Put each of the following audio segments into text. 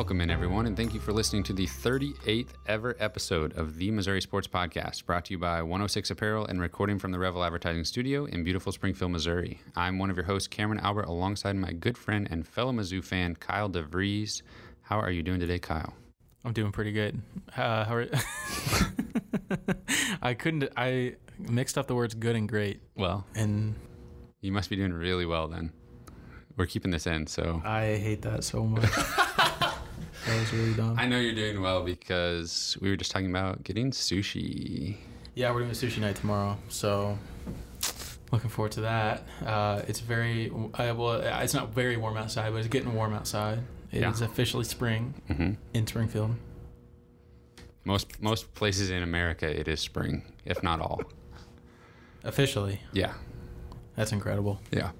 Welcome in, everyone, and thank you for listening to the 38th ever episode of the Missouri Sports Podcast, brought to you by 106 Apparel and recording from the Revel Advertising Studio in beautiful Springfield, Missouri. I'm one of your hosts, Cameron Albert, alongside my good friend and fellow Mizzou fan, Kyle DeVries. How are you doing today, Kyle? I'm doing pretty good. Uh, how are I couldn't. I mixed up the words "good" and "great," Well, and you must be doing really well then. We're keeping this in, so. I hate that so much. that was really dumb. I know you're doing well because we were just talking about getting sushi. Yeah, we're doing sushi night tomorrow, so looking forward to that. Uh, it's very uh, well. It's not very warm outside, but it's getting warm outside. It is Yeah. officially spring hmm in Springfield. Most most places in America, it is spring, if not all. Officially, Yeah, that's incredible. yeah.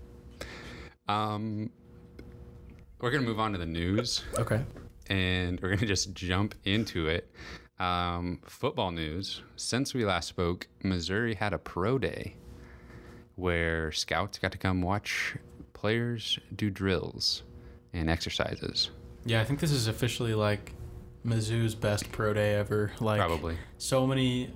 Um, we're gonna move on to the news, Okay. And we're gonna just jump into it. Um, football news. Since we last spoke, Missouri had a pro day where scouts got to come watch players do drills and exercises. Yeah, I think this is officially like Mizzou's best pro day ever. Like Probably. so many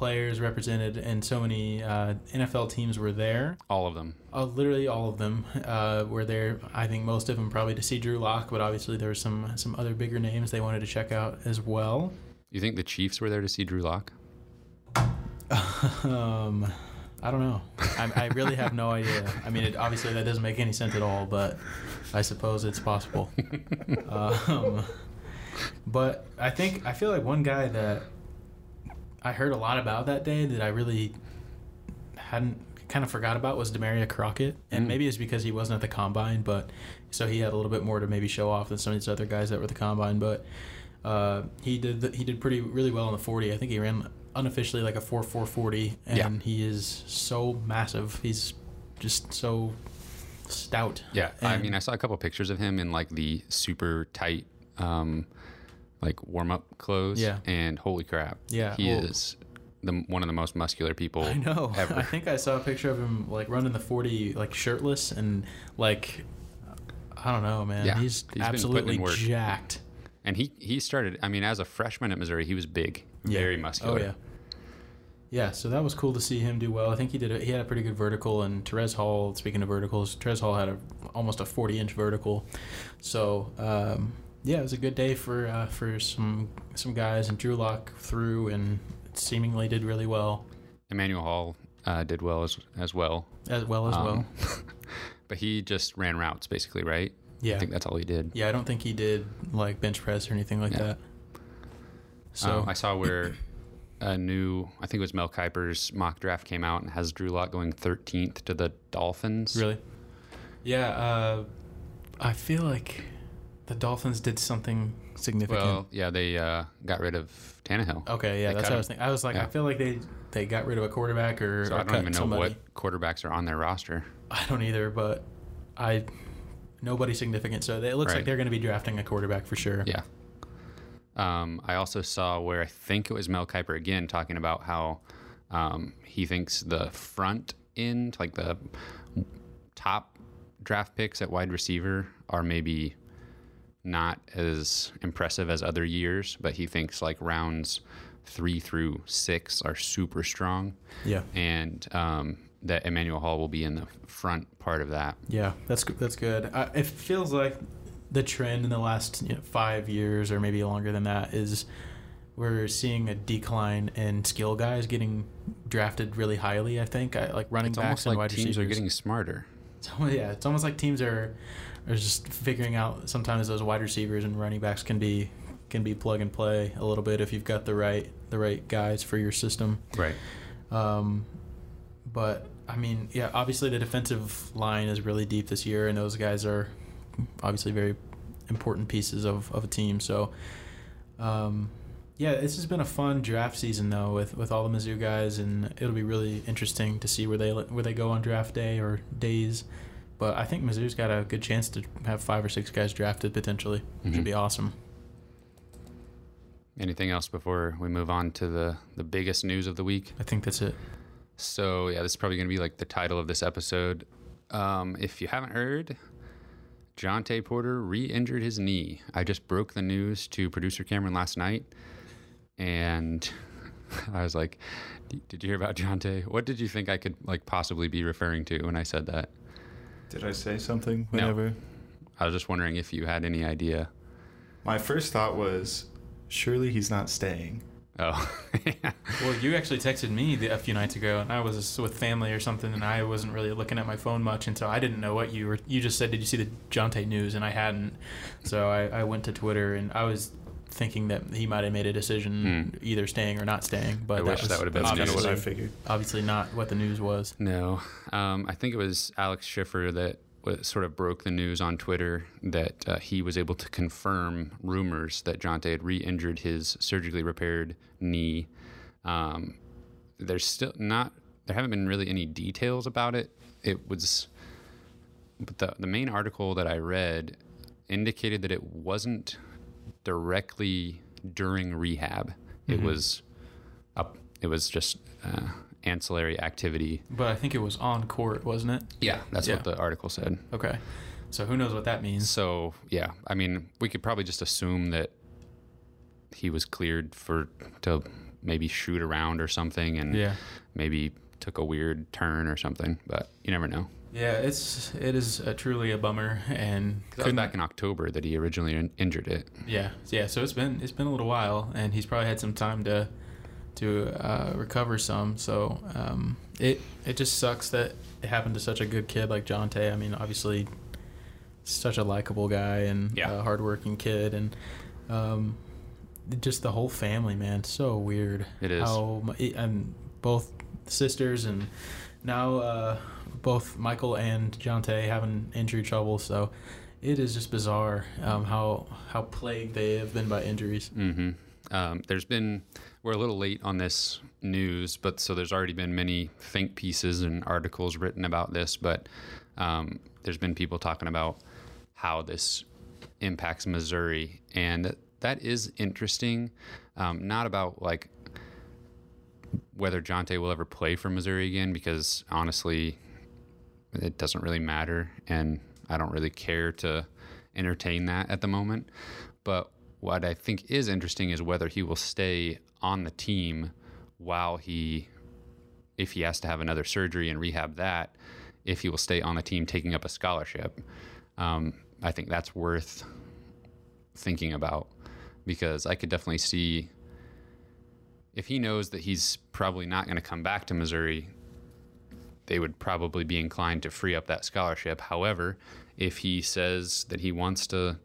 players represented and so many uh, NFL teams were there. All of them. Uh, literally all of them uh, were there. I think most of them probably to see Drew Lock, but obviously there were some some other bigger names they wanted to check out as well. You think the Chiefs were there to see Drew Lock? um, I don't know. I, I really have no idea. I mean, it, obviously that doesn't make any sense at all, but I suppose it's possible. um, but I think I feel like one guy that I heard a lot about that day that I really hadn't kind of forgot about was Damarea Crockett, and Mm. maybe it's because he wasn't at the combine, but so he had a little bit more to maybe show off than some of these other guys that were at the combine. But uh, he did the, he did pretty really well in the forty. I think he ran unofficially like a four four forty, and Yeah. he is so massive. He's just so stout. Yeah, I mean, I saw a couple pictures of him in like the super tight, um, like warm up clothes. Yeah. and holy crap, Yeah, he well- is the one of the most muscular people. I know. ever. I think I saw a picture of him like running the forty like shirtless and like I don't know, man. Yeah, he's, he's been putting in absolutely work. jacked. and he he started. I mean, as a freshman at Missouri, he was big, very muscular. Oh yeah. Yeah, so that was cool to see him do well. I think he did. A, he had a pretty good vertical, and Terez Hall. Speaking of verticals, Terez Hall had a almost a forty-inch vertical. So um, yeah, it was a good day for uh, for some some guys, and Drew Lock threw and seemingly did really well Emmanuel Hall uh, did well as as well. as well as well. Um, but he just ran routes basically, right? Yeah, I think that's all he did. yeah. I don't think he did like bench press or anything like Yeah. that. So Um, I saw where a new, I think it was Mel Kiper's mock draft came out and has Drew Lock going 13th to the Dolphins. Really? Yeah, uh, I feel like the Dolphins did something significant. Well, yeah, they uh, got rid of Tannehill. okay, yeah, they that's what I was thinking. I was like, Yeah. I feel like they they got rid of a quarterback or, so or I don't even know somebody. what quarterbacks are on their roster. I don't either, but I nobody significant. So it looks Right. like they're going to be drafting a quarterback for sure. Yeah. Um, I also saw where I think it was Mel Kiper again talking about how um, he thinks the front end, like the top draft picks at wide receiver, are maybe not as impressive as other years, but he thinks like rounds three through six are super strong, yeah, and um, that Emmanuel Hall will be in the front part of that. yeah. That's good- that's good. I, it feels like the trend in the last you know, five years or maybe longer than that is we're seeing a decline in skill guys getting drafted really highly. I think I, like running It's backs almost and like wide teams receivers. are getting smarter. So, yeah, it's almost like teams are are just figuring out sometimes those wide receivers and running backs can be can be plug and play a little bit if you've got the right the right guys for your system. Right. Um, but I mean, yeah, obviously the defensive line is really deep this year, and those guys are obviously very important pieces of, of a team. So, um, yeah, this has been a fun draft season though with, with all the Mizzou guys, and it'll be really interesting to see where they where they go on draft day or days. But I think Mizzou's got a good chance to have five or six guys drafted potentially, which Mhm. would be awesome. Anything else before we move on to the the biggest news of the week? I think that's it. So yeah, this is probably going to be like the title of this episode. Um, if you haven't heard, Jontay Porter re-injured his knee. I just broke the news to producer Cameron last night, and I was like, "Did you hear about Jontay? What did you think I could like possibly be referring to when I said that?" Did I say something No. whenever? I was just wondering if you had any idea. My first thought was, surely he's not staying. Oh, yeah. Well, you actually texted me the, a few nights ago, and I was with family or something, and I wasn't really looking at my phone much, and so I didn't know what you were. You just said, "Did you see the Jontay news?" And I hadn't, so I, I went to Twitter, and I was thinking that he might have made a decision either staying or not staying. But I wish was that been That's the kind of what I figured. obviously not what the news was. No, um, I think it was Alex Schiffer that sort of broke the news on Twitter that uh, he was able to confirm rumors that Jontay had re-injured his surgically repaired knee. Um, there's still not there haven't been really any details about it. It was, but the the main article that I read indicated that it wasn't directly during rehab. It was up. It was just uh, ancillary activity But I think it was on court, wasn't it? yeah, that's Yeah. what the article said. Okay, so who knows what that means? So, yeah, I mean, we could probably just assume that he was cleared for to maybe shoot around or something and Yeah. maybe took a weird turn or something, but you never know. Yeah, it's it is a, truly a bummer, and That was back in October that he originally in- injured it. Yeah, yeah. So it's been it's been a little while, and he's probably had some time to to uh, recover some. So um, it it just sucks that it happened to such a good kid like Jontay. I mean, obviously, such a likable guy and Yeah. a hardworking kid, and um, just the whole family, man. So weird. It is. How and both sisters and now uh, both Michael and Jontay having injury trouble. So it is just bizarre um, how how plagued they have been by injuries. hmm Um, there's been we're a little late on this news, but so there's already been many think pieces and articles written about this. But um, there's been people talking about how this impacts Missouri, and that, that is interesting. Um, not about like whether Jontay will ever play for Missouri again, because honestly, it doesn't really matter, and I don't really care to entertain that at the moment. But what I think is interesting is whether he will stay on the team while he, if he has to have another surgery and rehab that, if he will stay on the team taking up a scholarship. Um, I think that's worth thinking about because I could definitely see if he knows that he's probably not going to come back to Missouri, they would probably be inclined to free up that scholarship. However, if he says that he wants to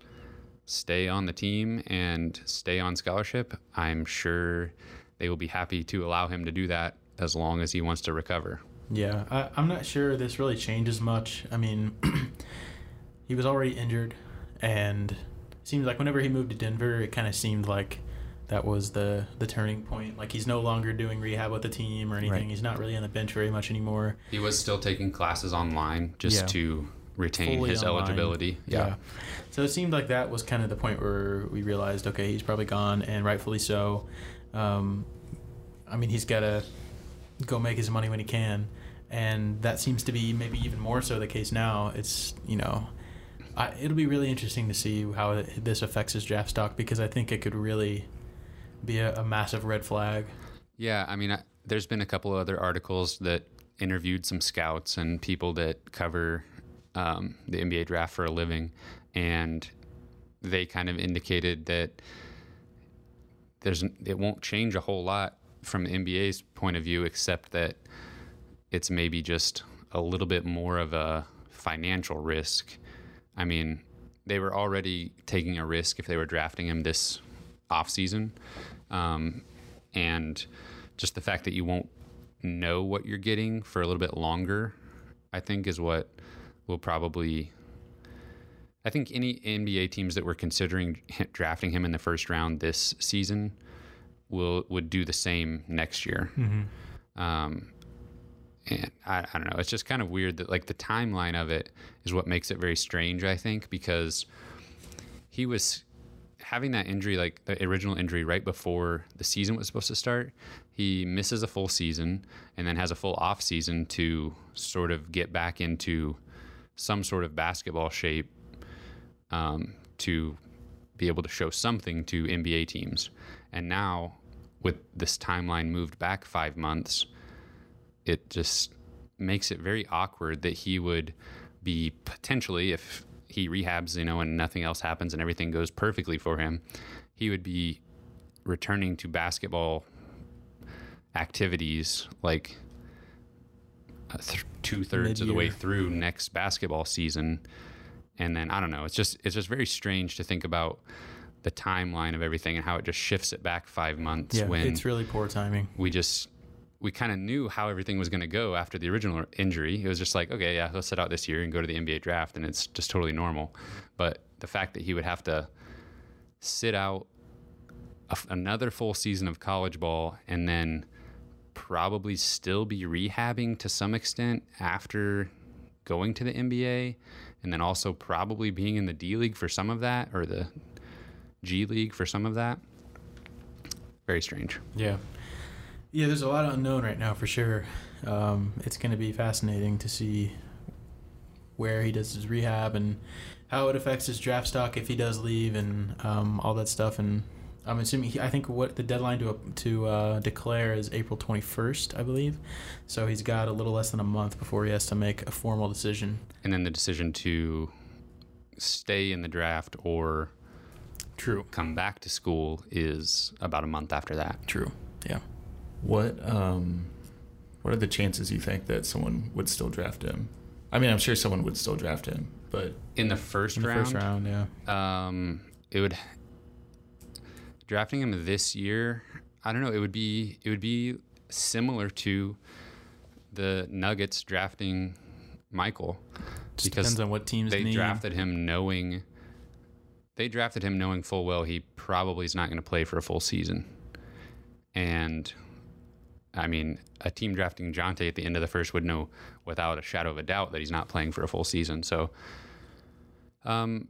stay on the team and stay on scholarship, I'm sure they will be happy to allow him to do that as long as he wants to recover. Yeah, I, I'm not sure this really changes much. I mean, he was already injured, and it seems like whenever he moved to Denver, it kind of seemed like that was the the turning point. Like he's no longer doing rehab with the team or anything. Right. He's not really on the bench very much anymore. He was still taking classes online just Yeah. to retain Fully his online. eligibility. So it seemed like that was kind of the point where we realized, okay, he's probably gone, and rightfully so. Um, I mean, he's got to go make his money when he can, and that seems to be maybe even more so the case now. It's you know, I, it'll be really interesting to see how this affects his draft stock because I think it could really be a, a massive red flag. Yeah, I mean, I, there's been a couple of other articles that interviewed some scouts and people that cover um, the NBA draft for a living, and they kind of indicated that there's it won't change a whole lot from the NBA's point of view, except that it's maybe just a little bit more of a financial risk. I mean, they were already taking a risk if they were drafting him this offseason. Um, and just the fact that you won't know what you're getting for a little bit longer, I think, is what will probably. I think any NBA teams that were considering drafting him in the first round this season will would do the same next year. Um, and I, I don't know. It's just kind of weird that like the timeline of it is what makes it very strange. I think because he was having that injury, like the original injury, right before the season was supposed to start. He misses a full season and then has a full off season to sort of get back into some sort of basketball shape. um, to be able to show something to NBA teams. And now, with this timeline moved back five months, it just makes it very awkward that he would be potentially, if he rehabs, you know, and nothing else happens and everything goes perfectly for him, he would be returning to basketball activities like uh, th- two thirds of the way through next basketball season, and then I don't know. It's just it's just very strange to think about the timeline of everything and how it just shifts it back five months Yeah, when it's really poor timing. we just we kind of knew how everything was going to go after the original injury. It was just like, okay, yeah, he'll sit out this year and go to the NBA draft, and it's just totally normal. But the fact that he would have to sit out another full season of college ball and then probably still be rehabbing to some extent after going to the NBA, and then also probably being in the D League for some of that or the G League for some of that. Very strange. Yeah. Yeah, there's a lot of unknown right now for sure. Um, it's going to be fascinating to see where he does his rehab and how it affects his draft stock if he does leave and um, all that stuff. And I'm assuming he, I think what the deadline to to uh, declare is April 21st, I believe. So he's got a little less than a month before he has to make a formal decision. and then the decision to stay in the draft or True. come back to school is about a month after that. True. Yeah. What um, what are the chances you think that someone would still draft him? I mean, I'm sure someone would still draft him, but In the first In the round, first round, yeah. um, it would drafting him this year. I don't know. It would be it would be similar to the Nuggets drafting Michael Just because depends on what teams they need. drafted him knowing they drafted him knowing full well he probably is not going to play for a full season. And I mean, a team drafting Jontay at the end of the first would know without a shadow of a doubt that he's not playing for a full season. So um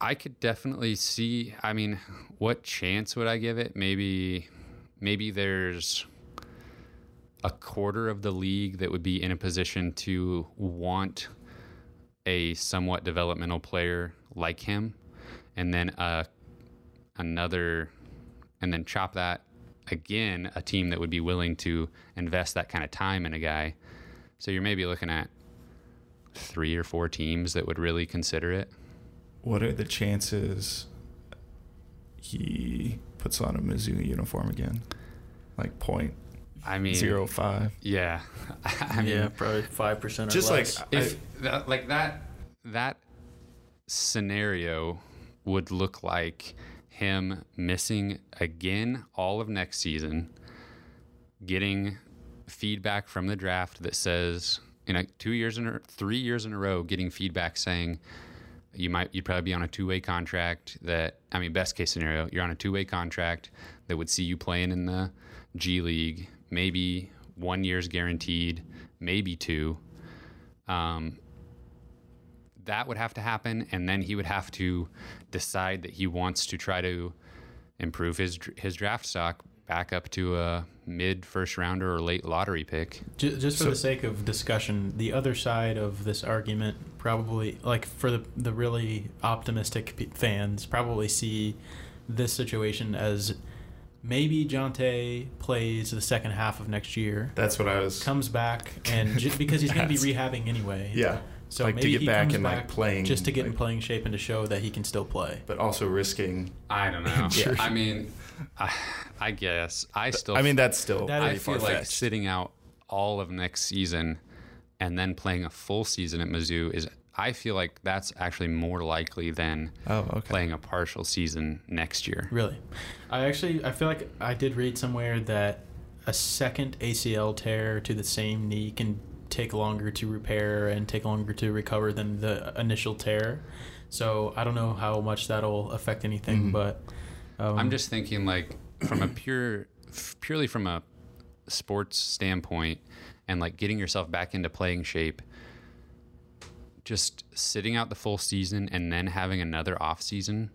I could definitely see I mean, what chance would I give it? Maybe maybe there's a quarter of the league that would be in a position to want a somewhat developmental player like him, and then uh, another, and then chop that again, a team that would be willing to invest that kind of time in a guy. So you're maybe looking at three or four teams that would really consider it. what are the chances he puts on a Mizzou uniform again? Like point I mean, zero five. Yeah, I mean, yeah, probably five percent or Just like less. if that, like that that scenario would look like him missing again all of next season getting feedback from the draft that says in a two years in a, three years in a row getting feedback saying you might you'd probably be on a two-way contract that i mean best case scenario you're on a two-way contract that would see you playing in the g league maybe one year's guaranteed maybe two. Um, that would have to happen and then he would have to decide that he wants to try to improve his his draft stock back up to a mid first rounder or late lottery pick Ju- Just for So- the sake of discussion, the other side of this argument probably, like for the the really optimistic fans, probably see this situation as maybe Jontay plays the second half of next year, That's what I was. comes back, and ju- because he's going to be rehabbing anyway. Yeah. So like to get he back comes and like playing, just to get in playing shape and to show that he can still play. but also risking. i don't know Sure. i mean I, I guess i still I mean, that's still That I feel like sitting out all of next season and then playing a full season at Mizzou is. I feel like that's actually more likely than oh, okay. playing a partial season next year. Really, I actually I feel like I did read somewhere that a second ACL tear to the same knee can take longer to repair and take longer to recover than the initial tear. So I don't know how much that'll affect anything, Mhm. but um, I'm just thinking like from a pure, f- purely from a sports standpoint, and like getting yourself back into playing shape. Just sitting out the full season and then having another off season.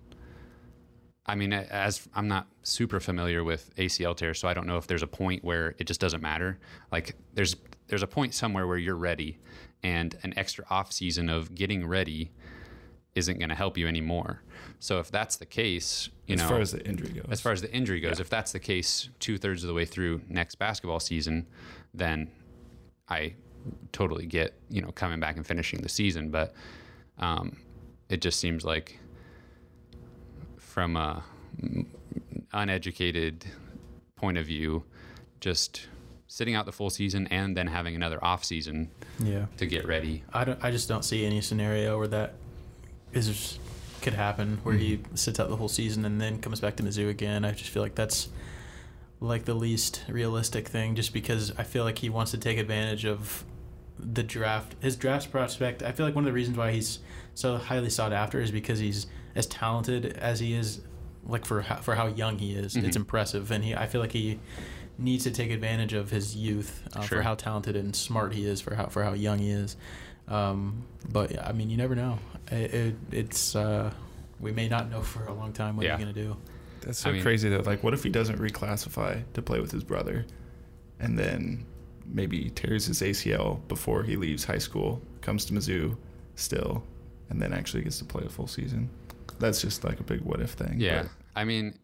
I mean, as I'm not super familiar with ACL tears, so I don't know if there's a point where it just doesn't matter. Like there's there's a point somewhere where you're ready, and an extra off season of getting ready isn't going to help you anymore. So if that's the case, you as know, far as the injury goes. as far as the injury goes, if that's the case, two thirds of the way through next basketball season, then I totally get you know coming back and finishing the season. But um, it just seems like from a uneducated point of view, just sitting out the full season and then having another off season Yeah. to get ready. I don't. I just don't see any scenario where that is could happen where he mm-hmm. sits out the whole season and then comes back to Mizzou again. I just feel like that's like the least realistic thing, just because I feel like he wants to take advantage of the draft. His draft prospect. I feel like one of the reasons why he's so highly sought after is because he's as talented as he is. Like for how, for how young he is, it's Mhm. impressive, and he. I feel like he needs to take advantage of his youth uh, Sure. for how talented and smart he is for how for how young he is. Um, but yeah, I mean, you never know. It, it, it's uh, we may not know for a long time what Yeah. he's gonna do. That's so I mean- crazy though. Like, what if he doesn't reclassify to play with his brother, and then maybe tears his ACL before he leaves high school, comes to Mizzou still, and then actually gets to play a full season? That's just like a big what if thing. Yeah, but- I mean,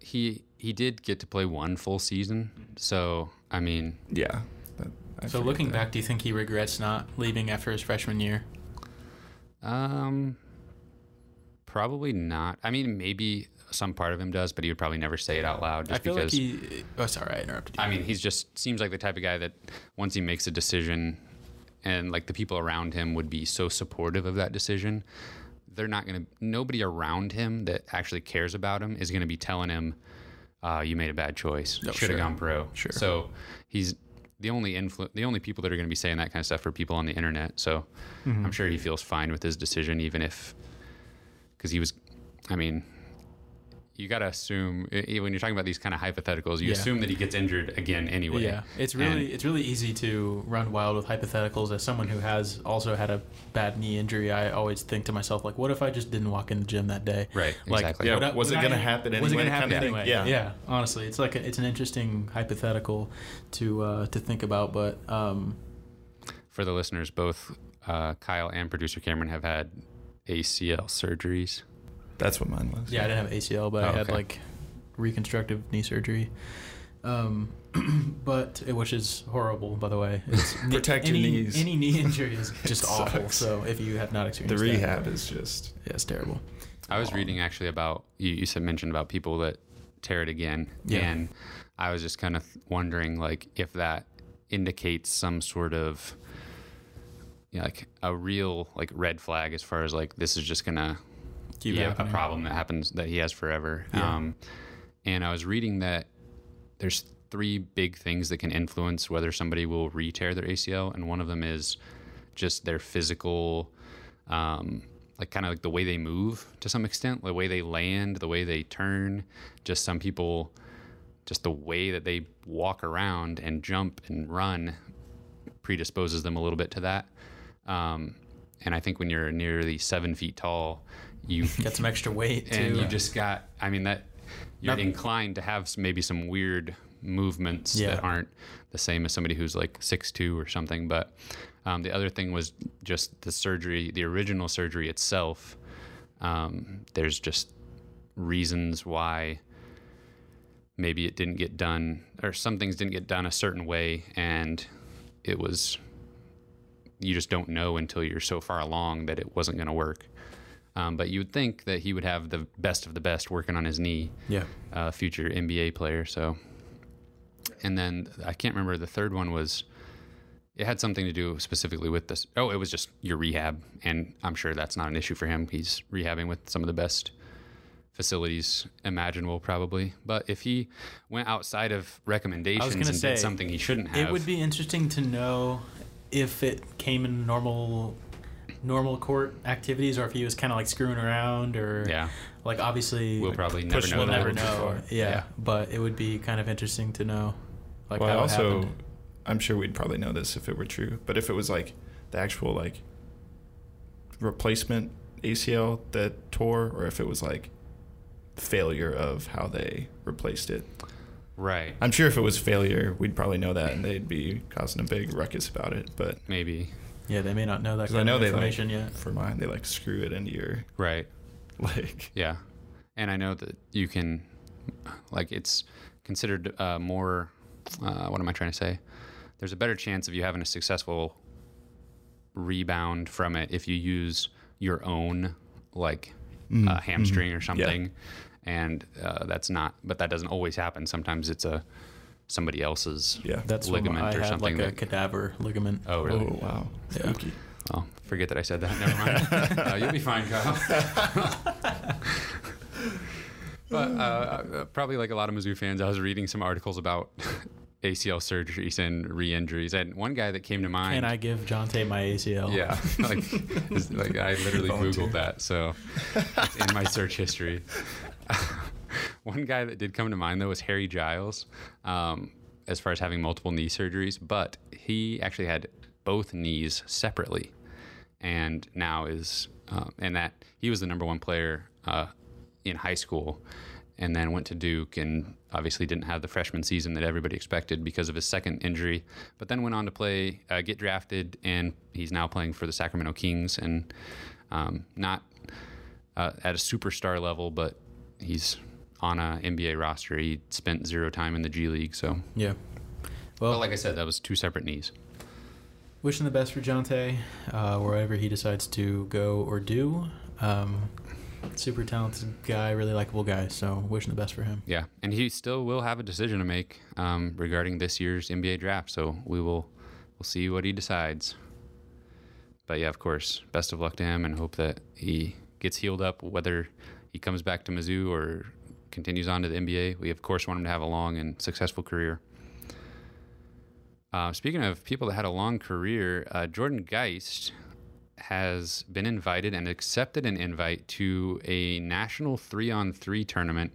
he he did get to play one full season, so I mean, yeah. that- I so looking that. back, do you think he regrets not leaving after his freshman year? um, probably not. I mean, maybe some part of him does, but he would probably never say it out loud, just I feel because. like he. Oh, sorry, I interrupted you. I mean, he's just seems like the type of guy that once he makes a decision, and like the people around him would be so supportive of that decision, they're not gonna. Nobody around him that actually cares about him is gonna be telling him, uh, "You made a bad choice. Oh, Should have sure. gone pro." Sure. So he's the only influ- the only people that are going to be saying that kind of stuff are people on the internet. So I'm sure he feels fine with his decision, even if because he was. I mean, you got to assume i- i- when you're talking about these kind of hypotheticals, you Yeah. assume that he gets injured again anyway. Yeah, it's really And- it's really easy to run wild with hypotheticals. As someone who has also had a bad knee injury, I always think to myself like, what if I just didn't walk in the gym that day? Right, Like, exactly. Yeah, I- was it gonna I- happen Was it gonna happen kind of anyway? Yeah. yeah. Honestly, it's like a, it's an interesting hypothetical to uh, to think about, but um, For the listeners, both uh, Kyle and producer Cameron have had ACL surgeries. That's what mine was. yeah, I didn't have ACL, but Oh, I had okay. like reconstructive knee surgery. Um, but it, which is horrible, by the way. It's, Protect your any, knees. Any knee injury is just awful. sucks. So if you have not experienced that- rehab is just yeah, it's terrible. I was reading actually about you. You said mentioned about people that tear it again, Yeah. and I was just kind of wondering, like, if that indicates some sort of, you know, like a real like red flag as far as like this is just gonna Keep be a, a problem that happens that he has forever. Yeah. Um, and I was reading that there's three big things that can influence whether somebody will re-tear their ACL, and one of them is just their physical, um, like kind of like the way they move to some extent, the way they land, the way they turn. Just some people, just the way that they walk around and jump and run predisposes them a little bit to that. Um, and I think when you're nearly seven feet tall, you Get some extra weight too. and you just got i mean that you're inclined to have s- maybe some weird movements Yeah. that aren't the same as somebody who's like six two or something but um, the other thing was just the surgery the original surgery itself um, there's just reasons why maybe it didn't get done or some things didn't get done a certain way and it was you just don't know until you're so far along that it wasn't going to work um, but you would think that he would have the best of the best working on his knee, yeah. uh, future NBA player. So, and then I can't remember the third one was. It had something to do specifically with this. Oh, it was just your rehab, and I'm sure that's not an issue for him. He's rehabbing with some of the best facilities imaginable, probably. But if he went outside of recommendations and say, did something he shouldn't have, It would be interesting to know if it came in normal normal court activities or if he was kind of like screwing around or yeah, like obviously we'll probably never push know. we'll that that. never know. Yeah, Yeah. but it would be kind of interesting to know like well, how also, happened. I'm sure we'd probably know this if it were true. But if it was like the actual like replacement ACL that tore, or if it was like failure of how they replaced it, Right, I'm sure if it was failure, we'd probably know that, and they'd be causing a big ruckus about it. But maybe. Yeah, they may not know that 'Cause kind I know of they like information yet. for mine they like screw it into your Right. like Yeah, and I know that you can, like, it's considered uh, more. Uh, what am I trying to say? There's a better chance of you having a successful rebound from it if you use your own, like, Mm, uh, hamstring or mhm. something, and uh, that's not. But that doesn't always happen. Sometimes it's a somebody else's. Yeah. That's ligament ligament I or had something like a that- cadaver ligament. Oh, really? Oh wow. Yeah. Spooky. Oh, forget that I said that. Never mind. uh, you'll be fine, Kyle. but uh, uh, probably like a lot of Mizzou fans, I was reading some articles about ACL surgeries and re-injuries, and one guy that came to mind. Can I give Jontay my ACL? Yeah, like, like I literally Volunteer. googled that, so it's in my search history. One guy that did come to mind though was Harry Giles, um, as far as having multiple knee surgeries, but he actually had both knees separately, and now is um, and that he was the number one player uh, in high school, and then went to Duke and obviously didn't have the freshman season that everybody expected because of his second injury, but then went on to play, uh, get drafted, and he's now playing for the Sacramento Kings and um, not uh, at a superstar level, but he's on a NBA roster. He spent zero time in the G League, so. Yeah. Well, Well, like I said, that was two separate knees. wishing the best for Jontay, uh, wherever he decides to go or do. Um, super talented guy, really likable guy. So wishing the best for him. Yeah, and he still will have a decision to make um, regarding this year's NBA draft. So we will we'll see what he decides. But yeah, of course, best of luck to him, and hope that he gets healed up. Whether he comes back to Mizzou or continues on to the NBA, we of course want him to have a long and successful career. Uh, speaking of people that had a long career, uh, Jordan Geist has been invited and accepted an invite to a national three on three tournament.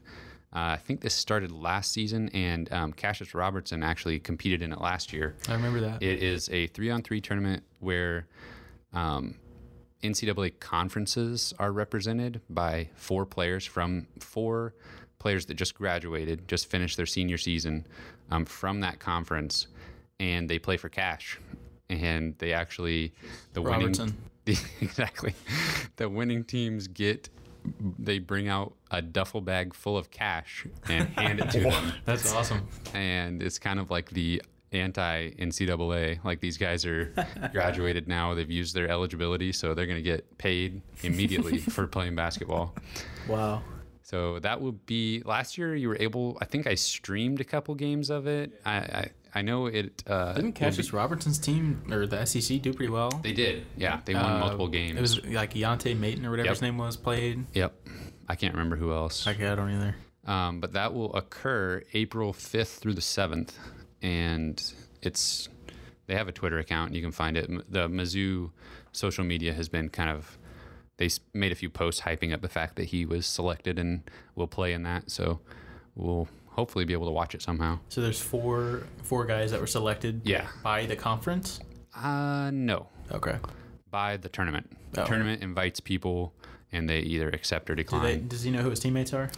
Uh, I think this started last season, and um, Kassius Robertson actually competed in it last year. I remember that. It is a three on three tournament where um, NCAA conferences are represented by four players from four players that just graduated, just finished their senior season um, from that conference, and they play for cash. And they actually, the Robertson. winning, exactly, the winning teams get, they bring out a duffel bag full of cash and hand it to them That's awesome. and it's kind of like the anti NCAA. Like these guys are graduated now; they've used their eligibility, so they're going to get paid immediately for playing basketball. Wow. So that would be last year. You were able. I think I streamed a couple games of it. I I, I know it. Uh, Didn't Kassius be- Robertson's team or the SEC do pretty well? They did. Yeah, they won Uh, multiple games. It was like Yante Maten or whatever Yep. his name was played. Yep. I can't remember who else. Okay, I don't either. Um, but that will occur April 5th through the 7th. And it's, they have a Twitter account. You can find it. The Mizzou social media has been kind of, they made a few posts hyping up the fact that he was selected and will play in that. So we'll hopefully be able to watch it somehow. So there's four four guys that were selected Yeah. by the conference. Uh, no, Okay. by the tournament. The Oh. tournament invites people and they either accept or Do decline. they, does he know who his teammates are?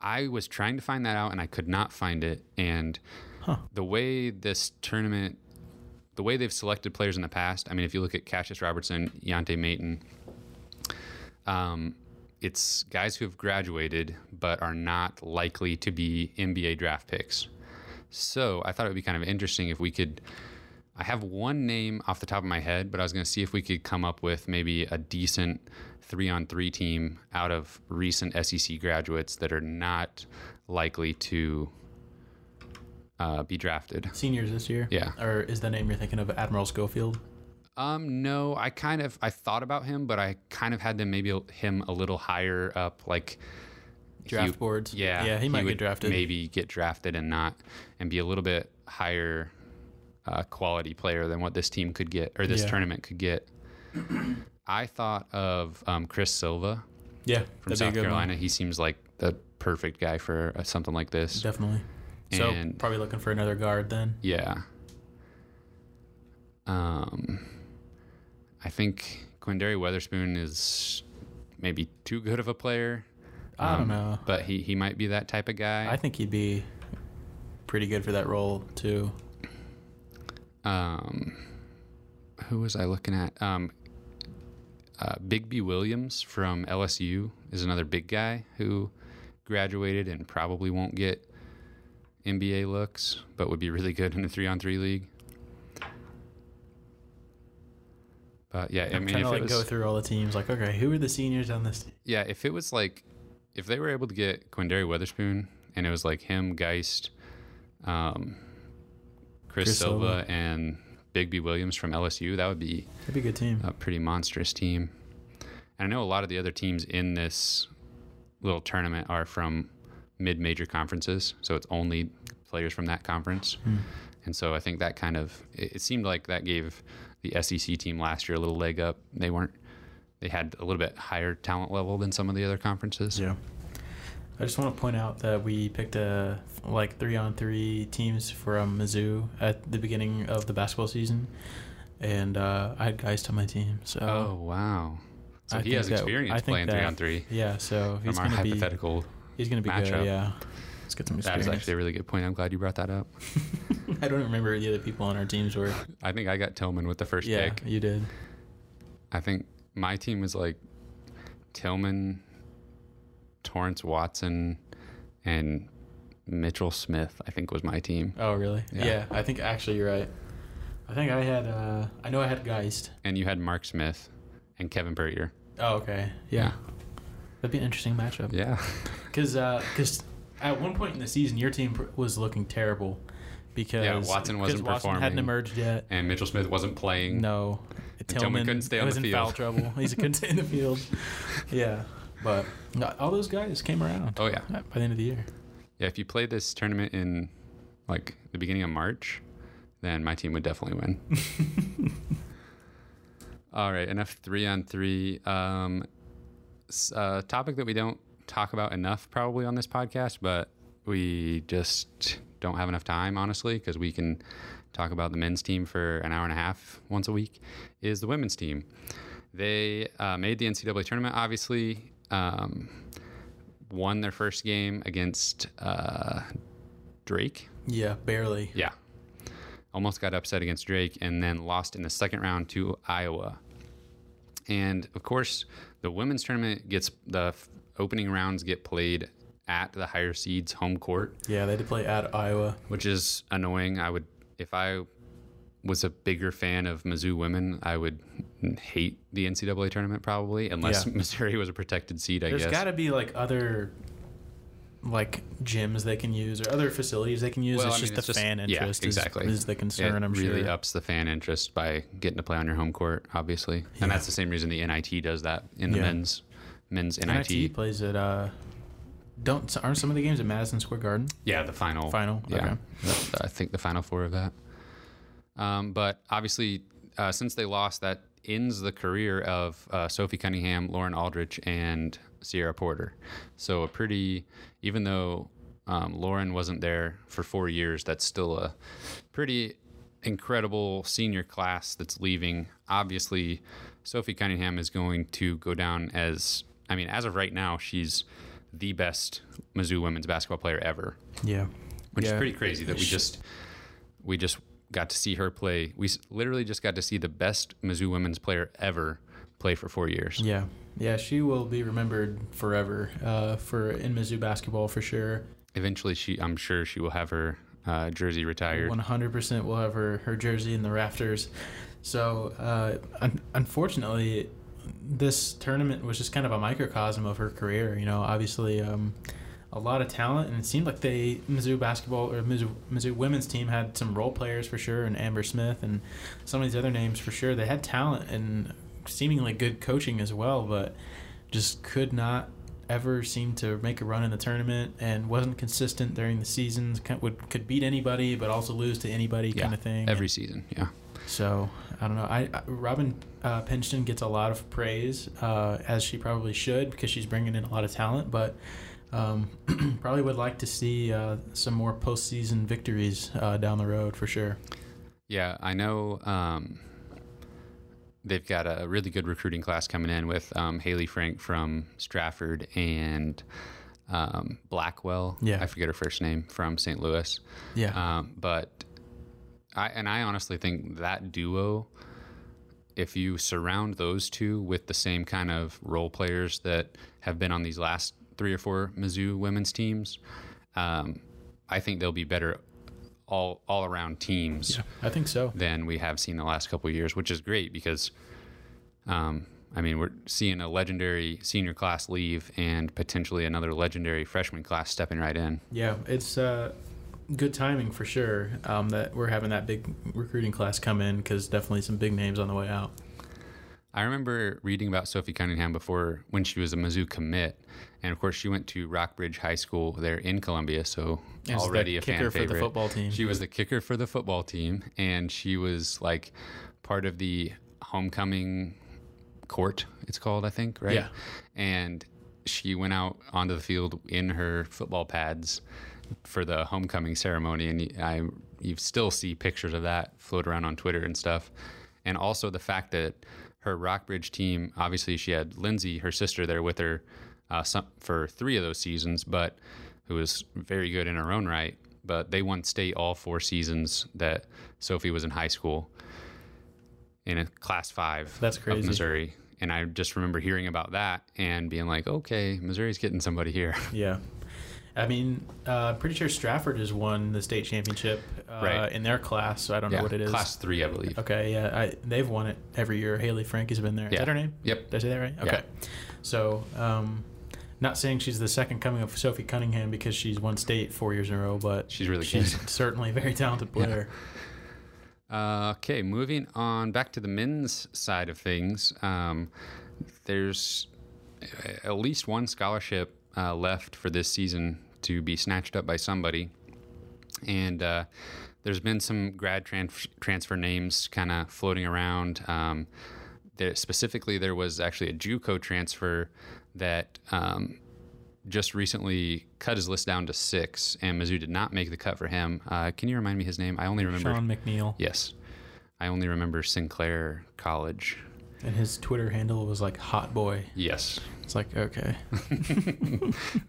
I was trying to find that out and I could not find it. And Huh. the way this tournament, the way they've selected players in the past, I mean, if you look at Kassius Robertson, Yante Maten, um, it's guys who have graduated but are not likely to be NBA draft picks. So I thought it would be kind of interesting if we could. I have one name off the top of my head, but I was going to see if we could come up with maybe a decent three on three team out of recent SEC graduates that are not likely to uh, be drafted. Seniors this year. Yeah. Or is the name you're thinking of Admiral Schofield? Um, no, I kind of I thought about him, but I kind of had them maybe him a little higher up, like Draft he- boards. Yeah, Yeah, he might would get drafted. Maybe get drafted and not, and be a little bit higher uh, quality player than what this team could get or this Yeah. tournament could get. I thought of um, Chris Silva Yeah. from South be a good Carolina. He seems like the perfect guy for uh, something like this. Definitely. So probably looking for another guard then. Yeah. Um, I think Quinndary Weatherspoon is maybe too good of a player. I don't Um, know. but he he might be that type of guy. I think he'd be pretty good for that role too. um, who was I looking at? Um, uh, Bigby Williams from LSU is another big guy who graduated and probably won't get NBA looks, but would be really good in a three on three league. But yeah, I I'm mean, trying if to like go through all the teams. Like, okay, who are the seniors on this? team? yeah, if it was like, if they were able to get Quinndary Weatherspoon and it was like him, Geist, um, Chris, Chris Silva, Silva. and Bigby Williams from LSU, that would be That'd be a good team. a pretty monstrous team. And I know a lot of the other teams in this little tournament are from mid-major conferences, so it's only players from that conference. Hmm. And so I think that kind of it, it seemed like that gave the SEC team last year a little leg up. They weren't they had a little bit higher talent level than some of the other conferences. Yeah. I just want to point out that we picked a like three on three teams from Mizzou at the beginning of the basketball season, and uh, I had guys to my team. So Oh wow! So I he has experience I think playing three on three. yeah, so he's from our gonna be hypothetical. he's gonna be matchup. good. Yeah, let's get some experience. is actually a really good point. I'm glad you brought that up. I don't remember who the other people on our teams were. I think I got Tilmon with the first yeah, pick. you did. I think my team was like Tilmon, Torrence Watson, and Mitchell Smith. I think was my team, Oh, really? Yeah. Yeah. I think actually you're right. I think I had. uh I know I had Geist. and you had Mark Smith and Kevin Puryear. Oh, okay. Yeah. That'd be an interesting matchup. Yeah, Because because at one point in the season, your team was looking terrible because Yeah, Watson wasn't Watson hadn't performing. emerged yet. and Mitchell Smith wasn't playing. No, Tilmon couldn't stay on was the in foul trouble. He couldn't stay in the field. Yeah, but all those guys came around Oh yeah, by the end of the year. yeah. If you played this tournament in like the beginning of March, then my team would definitely win. All right, enough three on three. Um, uh, topic that we don't talk about enough probably on this podcast, but we just don't have enough time, honestly, because we can talk about the men's team for an hour and a half once a week. Is the women's team? They uh, made the NCAA tournament, obviously. Um, won their first game against uh, Drake. Yeah, barely. Yeah. Almost got upset against Drake and then lost in the second round to Iowa. And of course, the women's tournament gets the opening rounds get played at the higher seeds home court, Yeah, they had to play at Iowa. which is annoying. I would, if I was a bigger fan of Mizzou women, I would hate the NCAA tournament probably, unless Yeah. Missouri was a protected seed, I There's guess. There's got to be like other like gyms they can use or other facilities they can use. Well, it's I mean, just it's the just- fan interest is- exactly. is, the concern. it I'm really sure. ups the fan interest by getting to play on your home court, obviously, and that's the same reason the NIT does that in the Yeah. men's men's NIT, NIT. plays at uh, don't aren't some of the games at Madison Square Garden Yeah, the final. final? Yeah, Okay. I think the final four of that. Um, but obviously, uh, since they lost, that ends the career of uh, Sophie Cunningham, Lauren Aldridge, and Cierra Porter. So a pretty, even though um, Lauren wasn't there for four years, that's still a pretty incredible senior class that's leaving. Obviously, Sophie Cunningham is going to go down as, I mean, as of right now, she's the best Mizzou women's basketball player ever Yeah. which Yeah. is pretty crazy that we just we just got to see her play. We literally just got to see the best Mizzou women's player ever play for four years. Yeah. Yeah, she will be remembered forever uh, for in Mizzou basketball for sure. Eventually, she I'm sure she will have her uh, jersey retired. 100% will have her, her jersey in the rafters. So, uh, un- unfortunately, this tournament was just kind of a microcosm of her career. You know, obviously, um, a lot of talent, and it seemed like they Mizzou basketball or Mizzou, Mizzou women's team had some role players for sure, and Amber Smith and some of these other names for sure. They had talent and seemingly good coaching as well, but just could not ever seem to make a run in the tournament and wasn't consistent during the seasons. Kind- Would could beat anybody, but also lose to anybody, Yeah, kind of thing. Every season, yeah. So I don't know. I, I Robin uh, Pingeton gets a lot of praise, uh, as she probably should, because she's bringing in a lot of talent. But um, probably would like to see uh, some more postseason victories uh, down the road for sure. Yeah, I know um, they've got a really good recruiting class coming in with um, Haley Frank from Strafford and um, Blackwell. Yeah. I forget her first name from St. Louis. Yeah, Um, but I and I honestly think that duo if you surround those two with the same kind of role players that have been on these last three or four Mizzou women's teams, um, I think they'll be better all all around teams I think so. than we have seen the last couple of years, which is great because, um, I mean, we're seeing a legendary senior class leave and potentially another legendary freshman class stepping right in. Yeah, it's uh, good timing for sure um, that we're having that big recruiting class come in because definitely some big names on the way out. I remember reading about Sophie Cunningham before when she was a Mizzou commit, and of course she went to Rockbridge High School there in Columbia, so the already a kicker fan for the football team. She was the kicker for the football team, and she was like part of the homecoming court. It's called, I think, right? Yeah. And she went out onto the field in her football pads for the homecoming ceremony, and I you still see pictures of that float around on Twitter and stuff. And also the fact that her Rockbridge team, obviously, she had Lindsay, her sister, there with her uh, some, for three of those seasons, but who was very good in her own right. But they won state all four seasons that Sophie was in high school in a class five That's of crazy. Missouri. And I just remember hearing about that and being like, okay, Missouri's getting somebody here. Yeah. I mean, uh, pretty sure Strafford has won the state championship uh, Right. in their class, so I don't know what it is. Class three, I believe. Okay, yeah, I, they've won it every year. Haley Frank has been there. Is Yeah. that her name? Yep. Did I say that right? Yeah. Okay. So, um, not saying she's the second coming of Sophie Cunningham because she's won state four years in a row, but She's really she's good. certainly a very talented player. Uh, okay, moving on back to the men's side of things. Um, there's at least one scholarship uh, left for this season to be snatched up by somebody, and uh, there's been some grad tran- transfer names kind of floating around. Um, there, specifically, there was actually a JUCO transfer that um, just recently cut his list down to six, and Mizzou did not make the cut for him. Uh, can you remind me his name? I only remember Sean McNeil, Yes. I only remember Sinclair College. and his Twitter handle was like Hot Boy. Yes. It's like okay.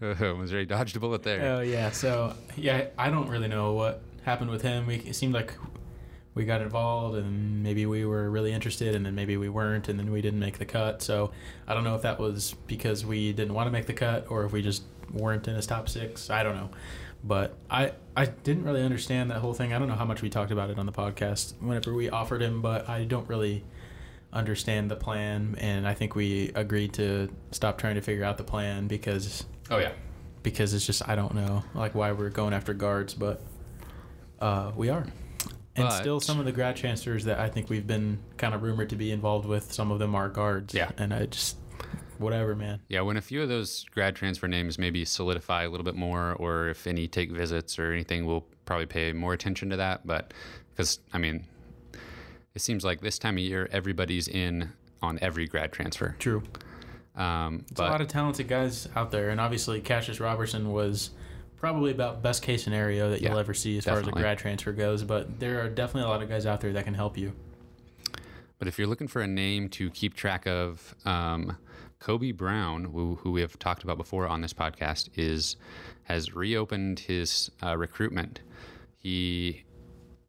Missouri dodged a bullet there. Oh yeah. So yeah, I don't really know what happened with him. We it seemed like we got involved, and maybe we were really interested, and then maybe we weren't, and then we didn't make the cut. So I don't know if that was because we didn't want to make the cut, or if we just weren't in his top six. I don't know. But I I didn't really understand that whole thing. I don't know how much we talked about it on the podcast whenever we offered him, but I don't really understand the plan and I think we agreed to stop trying to figure out the plan because Oh, yeah. because it's just I don't know like why we're going after guards, but uh, we are. And But- still, some of the grad transfers that I think we've been kind of rumored to be involved with, some of them are guards. Yeah. and I just whatever, man. Yeah, when a few of those grad transfer names maybe solidify a little bit more, or if any take visits or anything, we'll probably pay more attention to that. But because, I mean, it seems like this time of year, everybody's in on every grad transfer. True. Um, There's a lot of talented guys out there, and obviously Kassius Robertson was probably about best case scenario that you'll ever see as far as a grad transfer goes. But there are definitely a lot of guys out there that can help you. But if you're looking for a name to keep track of, um, Kobe Brown, who, who we have talked about before on this podcast, is has reopened his uh, recruitment. He,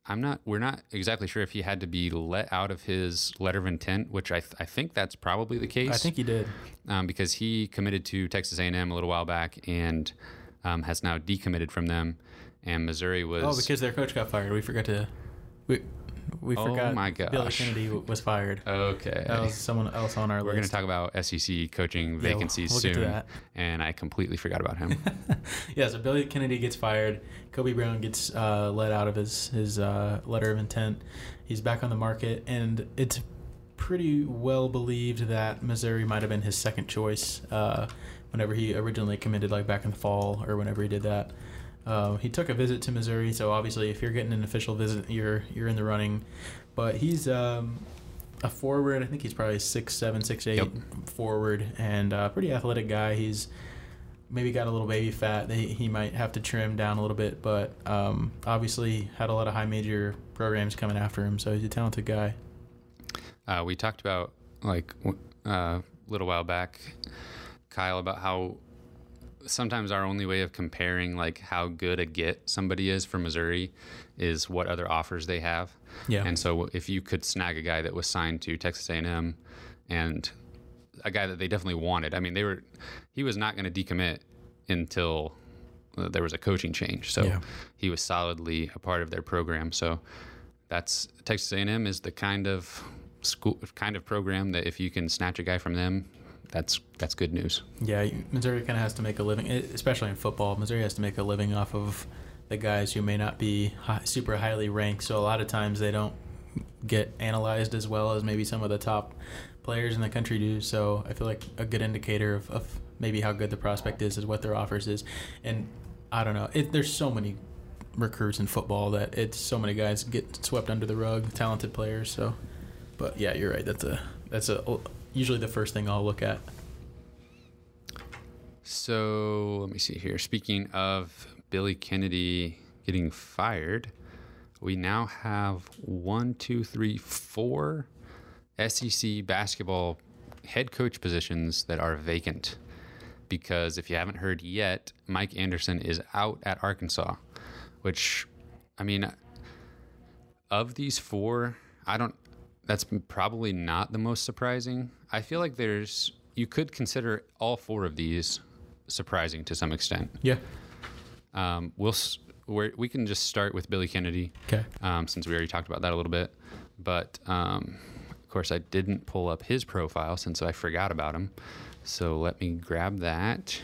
I'm not, we're not exactly sure if he had to be let out of his letter of intent, which I, th- I think that's probably the case. I think he did. um, because he committed to Texas A&M a little while back and um, has now decommitted from them. And Missouri was Oh, because their coach got fired. We forgot to. We we Oh forgot. my Billy. Kennedy was fired. okay. That was someone else on our We're going to talk about SEC coaching we'll- vacancies we'll to soon, and I completely forgot about him. yeah, so Billy Kennedy gets fired. Kobe Brown gets uh, let out of his his uh, letter of intent. He's back on the market, and it's pretty well believed that Missouri might have been his second choice uh, whenever he originally committed, like back in the fall or whenever he did that. Uh, he took a visit to Missouri, so obviously, if you're getting an official visit, you're you're in the running. But he's um, a forward. I think he's probably six seven, six eight Yep. forward, and uh, pretty athletic guy. He's maybe got a little baby fat. He, he might have to trim down a little bit, but um, obviously had a lot of high major programs coming after him. So he's a talented guy. uh, we talked about like uh, a little while back, Kyle, about how sometimes our only way of comparing like how good a get somebody is for Missouri is what other offers they have. Yeah. And so if you could snag a guy that was signed to Texas A&M and a guy that they definitely wanted. I mean, they were he was not going to decommit until there was a coaching change. So Yeah. he was solidly a part of their program. So that's Texas A&M is the kind of school kind of program that if you can snatch a guy from them, that's that's good news. Yeah, Missouri kind of has to make a living, especially in football. Missouri has to make a living off of the guys who may not be hi- super highly ranked. So a lot of times they don't get analyzed as well as maybe some of the top players in the country do. So I feel like a good indicator of, of maybe how good the prospect is is what their offers is. And I don't know, it, there's so many recruits in football that it's so many guys get swept under the rug, talented players. So, but yeah, you're right. That's a that's a usually the first thing I'll look at. So let me see here. Speaking of Billy Kennedy getting fired, we now have one, two, three, four SEC basketball head coach positions that are vacant. Because if you haven't heard yet, Mike Anderson is out at Arkansas, which, I mean, of these four, I don't. That's probably not the most surprising. I feel like there's you could consider all four of these surprising to some extent. Yeah. Um, we'll we're, we can just start with Billy Kennedy Okay. um, since we already talked about that a little bit. But um, of course, I didn't pull up his profile since I forgot about him. So let me grab that.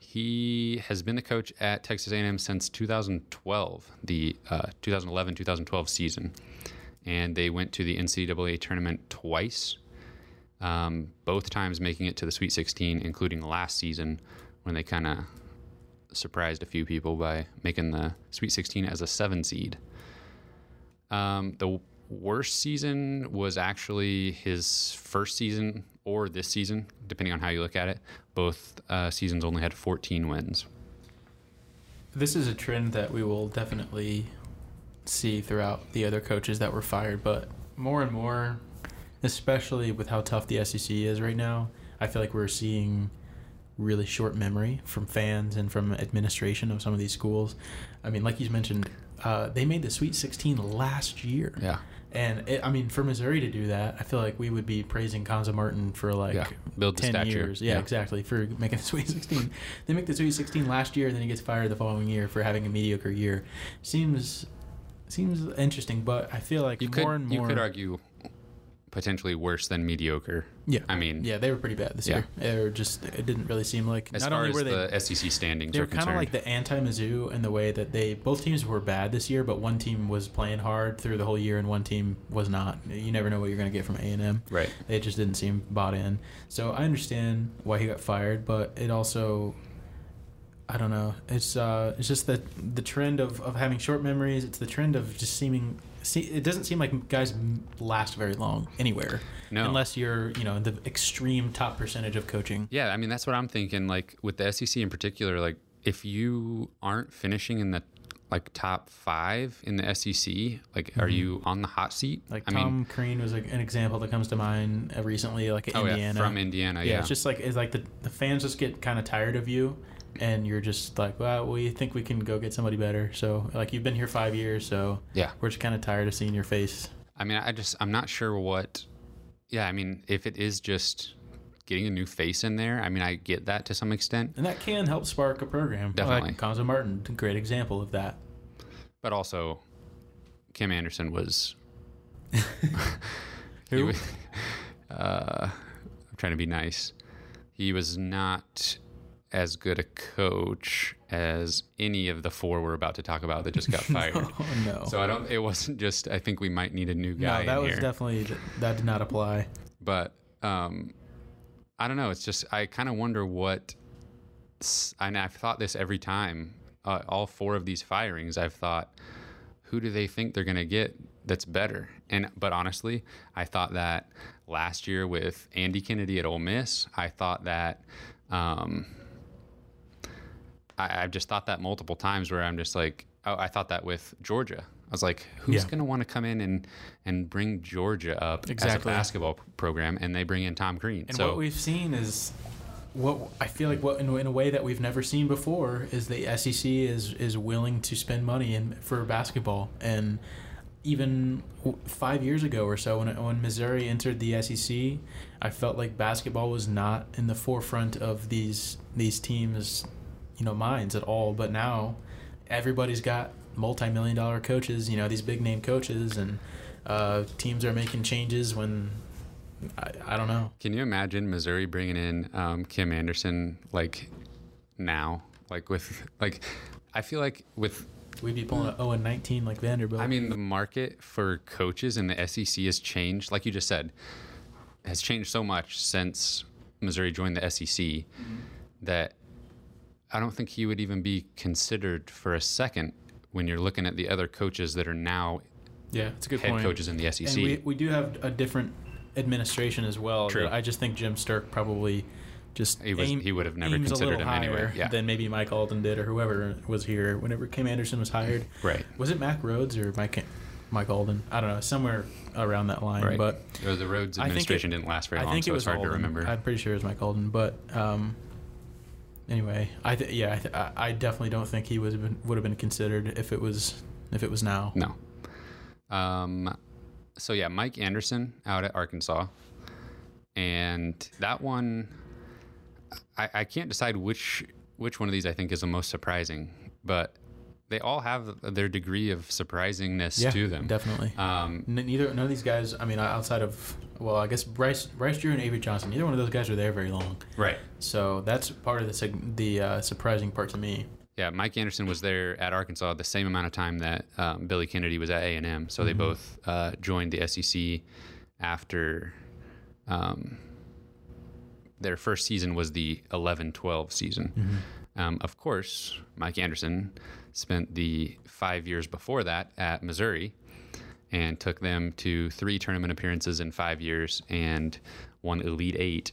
He has been the coach at Texas A&M since 2012, the 2011-2012 season, and they went to the NCAA tournament twice. Um, both times making it to the Sweet 16, including last season when they kind of surprised a few people by making the Sweet 16 as a seven seed. Um, the worst season was actually his first season or this season, depending on how you look at it. Both uh, seasons only had 14 wins. This is a trend that we will definitely see throughout the other coaches that were fired, but more and more, especially with how tough the SEC is right now, I feel like we're seeing really short memory from fans and from administration of some of these schools. I mean, like you mentioned, uh, they made the Sweet 16 last year. Yeah. And it, I mean, for Missouri to do that, I feel like we would be praising Cuonzo Martin for like Yeah, build 10 stature. years. Yeah, Yeah. exactly. For making the Sweet 16. they make the Sweet 16 last year, and then he gets fired the following year for having a mediocre year. Seems seems interesting, but I feel like You more could and more. you could argue potentially worse than mediocre. yeah. I mean, yeah, they were pretty bad this Yeah. year. They were just, it didn't really seem like. as not far only as were they the SEC standings they are were kind of like the anti-Mizzou in the way that they both teams were bad this year, but one team was playing hard through the whole year, and one team was not. You never know what you're going to get from A and M. right. They just didn't seem bought in. So I understand why he got fired, but it also, I don't know. It's uh, it's just that the trend of, of having short memories. It's the trend of just seeming. See, it doesn't seem like guys last very long anywhere, No. unless you're you know in the extreme top percentage of coaching. Yeah, I mean that's what I'm thinking. Like with the SEC in particular, like if you aren't finishing in the like top five in the SEC, like are you on the hot seat? Mm-hmm. Like I Tom mean, Crean was like an example that comes to mind uh, recently, like at oh Indiana. yeah, from Indiana, yeah, yeah. it's just like it's like the the fans just get kind of tired of you, and you're just like, well, we think we can go get somebody better. So like you've been here five years, so yeah. we're just kind of tired of seeing your face. I mean, I just I'm not sure what. Yeah, I mean, if it is just getting a new face in there, I mean, I get that to some extent, And that can help spark a program. Definitely. Like Cuonzo Martin, great example of that. but also, Kim Anderson was. Who? he was- uh, I'm trying to be nice. He was not as good a coach as any of the four we're about to talk about that just got fired. Oh no. So I don't. It wasn't just. I think we might need a new guy. no, that was here. definitely that did not apply. but um, I don't know. It's just I kind of wonder what. And I've thought this every time. Uh, all four of these firings, I've thought, who do they think they're going to get that's better? And but honestly, I thought that last year with Andy Kennedy at Ole Miss, I thought that. Um, I, I've just thought that multiple times where I'm just like, oh, I thought that with Georgia. I was like, who's Yeah. going to want to come in and and bring Georgia up as a basketball program? And they bring in Tom Crean. And so what we've seen is what I feel like what in, in a way that we've never seen before is the SEC is is willing to spend money in for basketball and even five years ago or so when when Missouri entered the SEC, I felt like basketball was not in the forefront of these these teams, you know, minds at all. But now, everybody's got multi-million dollar coaches, you know, these big name coaches, and uh, teams are making changes when I, I don't know. Can you imagine Missouri bringing in um, Kim Anderson like now? Like with like, I feel like with We'd be pulling a 0 and 19 like Vanderbilt. I mean the market for coaches in the SEC has changed. Like you just said, has changed so much since Missouri joined the SEC that I don't think he would even be considered for a second when you're looking at the other coaches that are now yeah, it's a good head point. coaches in the SEC. And we, we do have a different administration as well. True. I just think Jim Sterk probably just He was- aim- he would have never considered him anyway, higher yeah. Than maybe Mike Alden did or whoever was here whenever Kim Anderson was hired. right. Was it Mack Rhoades or Mike Mike Alden? I don't know, somewhere around that line. Right. But the Rhoades administration it- didn't last very long, I think so it it's was hard to Alden. remember. I'm pretty sure it was Mike Alden. But um, anyway, I th- yeah, I, th- I definitely don't think he would have been would have been considered if it was if it was now. No. Um, so yeah, Mike Anderson out at Arkansas, and that one, I, I can't decide which which one of these I think is the most surprising, but they all have their degree of surprisingness Yeah, to them. definitely. Um, neither none of these guys. I mean, outside of well, I guess Bryce Bryce Drew and Avery Johnson. Neither one of those guys were there very long. right. So that's part of the the uh, surprising part to me. Yeah, Mike Anderson was there at Arkansas the same amount of time that um, Billy Kennedy was at A and M. So they both uh, joined the SEC after um, their first season was the 11-12 season. Um, of course, Mike Anderson spent the five years before that at Missouri and took them to three tournament appearances in five years and one Elite Eight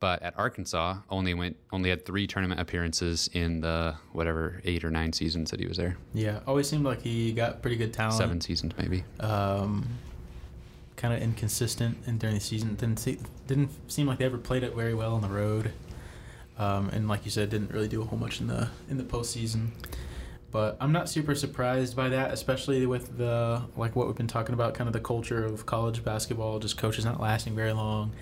but at Arkansas only went only had three tournament appearances in the whatever eight or nine seasons that he was there. Yeah, always seemed like he got pretty good talent. Seven seasons maybe. Um, kind of inconsistent and during the season. Didn't see, didn't seem like they ever played it very well on the road. Um, and like you said, didn't really do a whole much in the in the postseason. But I'm not super surprised by that, especially with the like what we've been talking about, kind of the culture of college basketball, just coaches not lasting very long,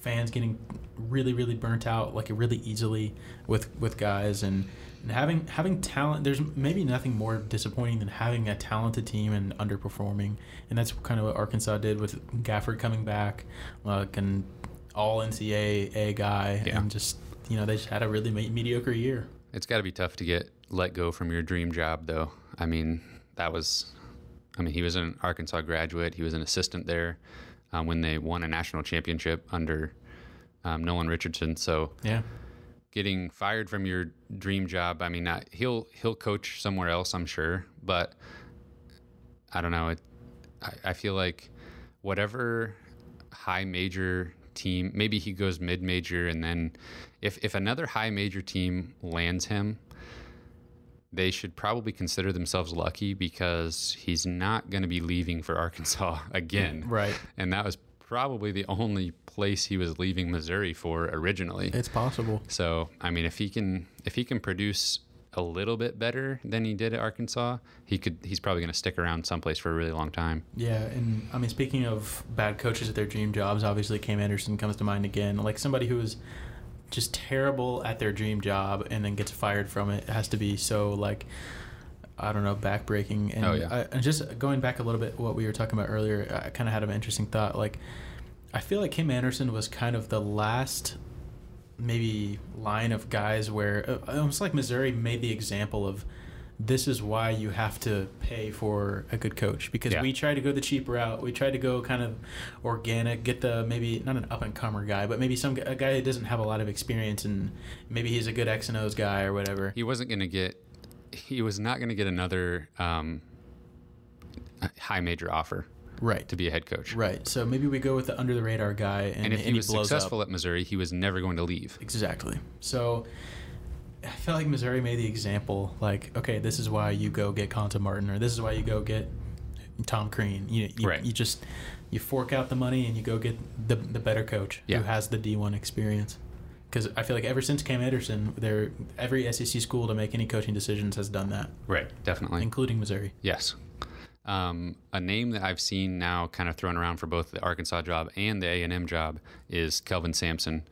fans getting really really burnt out like really easily with with guys and and having having talent there's maybe nothing more disappointing than having a talented team and underperforming and that's kind of what arkansas did with gafford coming back like an all ncaa guy Yeah. and just you know they just had a really me- mediocre year It's got to be tough to get let go from your dream job, though. I mean, that was, I mean, he was an Arkansas graduate. He was an assistant there um, when they won a national championship under um, Nolan Richardson. So yeah getting fired from your dream job, I mean, I, he'll he'll coach somewhere else, I'm sure, but I don't know. It, I, I feel like whatever high major team, maybe he goes mid major, and then if if another high major team lands him, they should probably consider themselves lucky because he's not going to be leaving for Arkansas again. right And that was probably the only place he was leaving Missouri for originally. it's possible So, I mean, if he can if he can produce a little bit better than he did at Arkansas, he could he's probably going to stick around someplace for a really long time. Yeah, and I mean, speaking of bad coaches at their dream jobs, obviously Kim Anderson comes to mind again. Like somebody who is just terrible at their dream job and then gets fired from it has to be so like I don't know backbreaking. And Oh, yeah. I, and just going back a little bit, what we were talking about earlier, I kind of had an interesting thought. Like, I feel like Kim Anderson was kind of the last maybe line of guys where uh, almost like Missouri made the example of this is why you have to pay for a good coach because Yeah. we tried to go the cheap route. We tried to go kind of organic, get the maybe not an up and comer guy, but maybe some a guy that doesn't have a lot of experience and maybe he's a good X and O's guy or whatever. He wasn't going to get he was not going to get another um, high major offer Right. to be a head coach. Right. So maybe we go with the under the radar guy and, And if he was blows up. successful at Missouri, he was never going to leave. Exactly. So I felt like Missouri made the example like, okay, this is why you go get Cuonzo Martin or this is why you go get Tom Crean. You, you, Right. you just you fork out the money and you go get the, the better coach Yeah. who has the D1 experience. because I feel like ever since Kim Anderson, there every SEC school to make any coaching decisions has done that, Right. Definitely. including Missouri. Yes. Um, a name that I've seen now kind of thrown around for both the Arkansas job and the A&M job is Kelvin Sampson,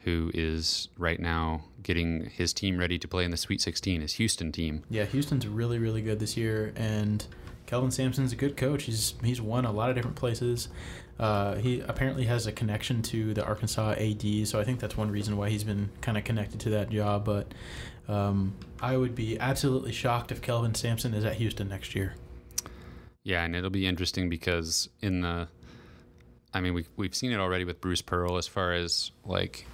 who is right now getting his team ready to play in the Sweet 16, his Houston team. Yeah, Houston's really really good this year, and Kelvin Sampson's a good coach. He's he's won a lot of different places. Uh, he apparently has a connection to the Arkansas AD, so I think that's one reason why he's been kind of connected to that job. But um, I would be absolutely shocked if Kelvin Sampson is at Houston next year. Yeah, and it'll be interesting because in the, I mean, we we've seen it already with Bruce Pearl as far as like,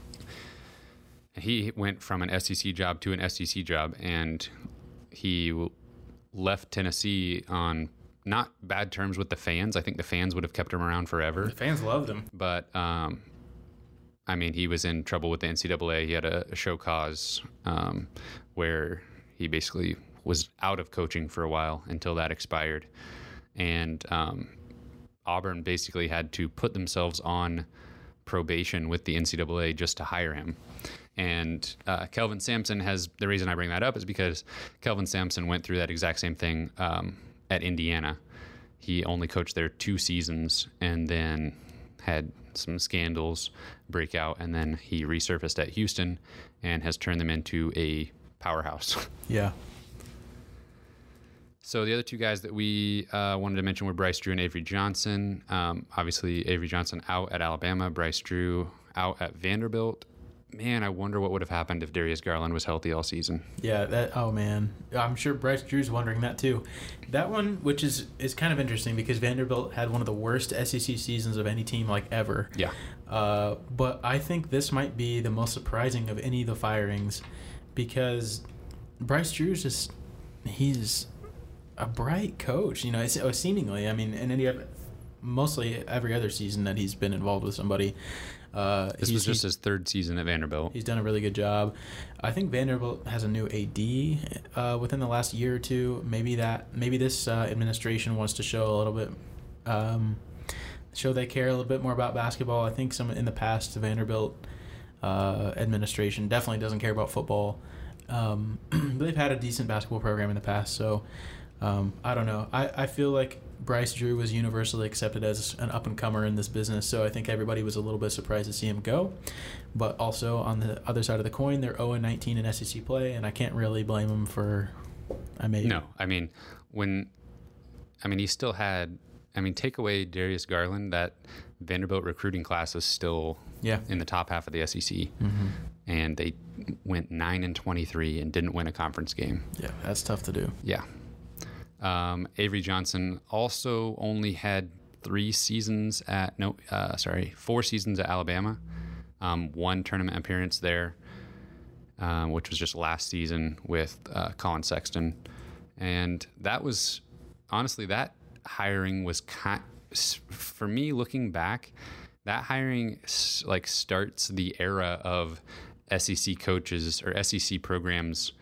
he went from an SEC job to an SEC job, and he left Tennessee on not bad terms with the fans. I think the fans would have kept him around forever, The fans loved him. but um, I mean, he was in trouble with the NCAA. He had a, a show cause um, where he basically was out of coaching for a while until that expired. And um, Auburn basically had to put themselves on probation with the NCAA just to hire him. And uh, Kelvin Sampson has the reason I bring that up is because Kelvin Sampson went through that exact same thing um, at Indiana. He only coached there two seasons and then had some scandals break out, and then he resurfaced at Houston and has turned them into a powerhouse. Yeah. So the other two guys that we uh, wanted to mention were Bryce Drew and Avery Johnson. Um, obviously, Avery Johnson out at Alabama, Bryce Drew out at Vanderbilt. Man, I wonder what would have happened if Darius Garland was healthy all season. Yeah, that oh man. I'm sure Bryce Drew's wondering that too. That one which is is kind of interesting because Vanderbilt had one of the worst SEC seasons of any team like ever. Yeah, Uh, but I think this might be the most surprising of any of the firings because Bryce Drew's just he's a bright coach, you know, it's, oh, seemingly. I mean, in any other, mostly every other season that he's been involved with somebody. Uh, this was just his third season at Vanderbilt. He's done a really good job. I think Vanderbilt has a new AD uh, within the last year or two. Maybe that maybe this uh, administration wants to show a little bit, um, show they care a little bit more about basketball. I think some in the past the Vanderbilt uh, administration definitely doesn't care about football. Um, but they've had a decent basketball program in the past, so um, I don't know. I, I feel like Bryce Drew was universally accepted as an up and comer in this business, so I think everybody was a little bit surprised to see him go. But also on the other side of the coin, they're 0 19 in SEC play, and I can't really blame them for. I may No, I mean when, I mean he still had. I mean, take away Darius Garland, that Vanderbilt recruiting class is still Yeah. in the top half of the SEC, Mm-hmm. and they went nine and twenty three and didn't win a conference game. Yeah, that's tough to do. Yeah. Um, Avery Johnson also only had three seasons at no, uh, sorry, four seasons at Alabama. Um, one tournament appearance there, um, which was just last season with uh, Collin Sexton, and that was honestly that hiring was kind for me looking back. That hiring like starts the era of SEC coaches or SEC programs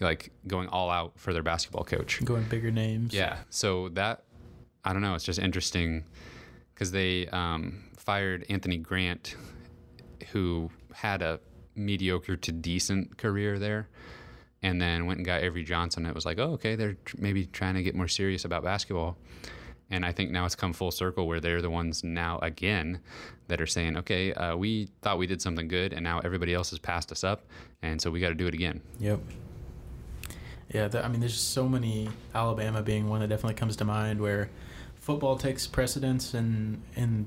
like going all out for their basketball coach. Going bigger names. Yeah. So that I don't know. It's just interesting because they um, fired Anthony Grant, who had a mediocre to decent career there, and then went and got Avery Johnson. It was like, oh, okay, they're tr- maybe trying to get more serious about basketball. And I think now it's come full circle where they're the ones now again that are saying, okay, uh, we thought we did something good, and now everybody else has passed us up, and so we got to do it again. Yep. Yeah, th- I mean, there's just so many. Alabama being one that definitely comes to mind, where football takes precedence in in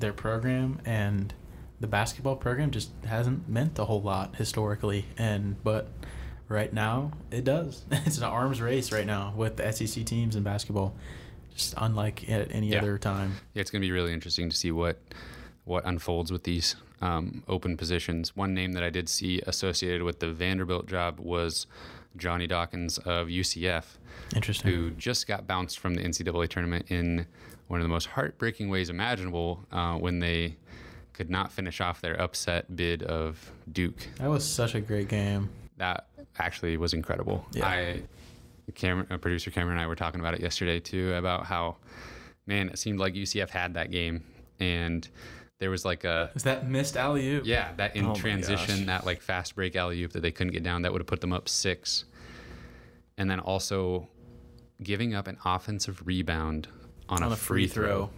their program, and the basketball program just hasn't meant a whole lot historically. And but right now, it does. It's an arms race right now with the SEC teams in basketball, just unlike at any Yeah. other time. Yeah, it's going to be really interesting to see what what unfolds with these um, open positions. One name that I did see associated with the Vanderbilt job was Johnny Dawkins of UCF, Interesting. who just got bounced from the NCAA tournament in one of the most heartbreaking ways imaginable uh, when they could not finish off their upset bid of Duke. That was such a great game. That actually was incredible. Yeah. I, Cameron, uh, producer Cameron and I were talking about it yesterday too about how, man, it seemed like UCF had that game and there was like a Is that missed alley oop? yeah that in Oh transition gosh. that like fast break alley oop that they couldn't get down that would have put them up six, and then also giving up an offensive rebound on, on a, free throw.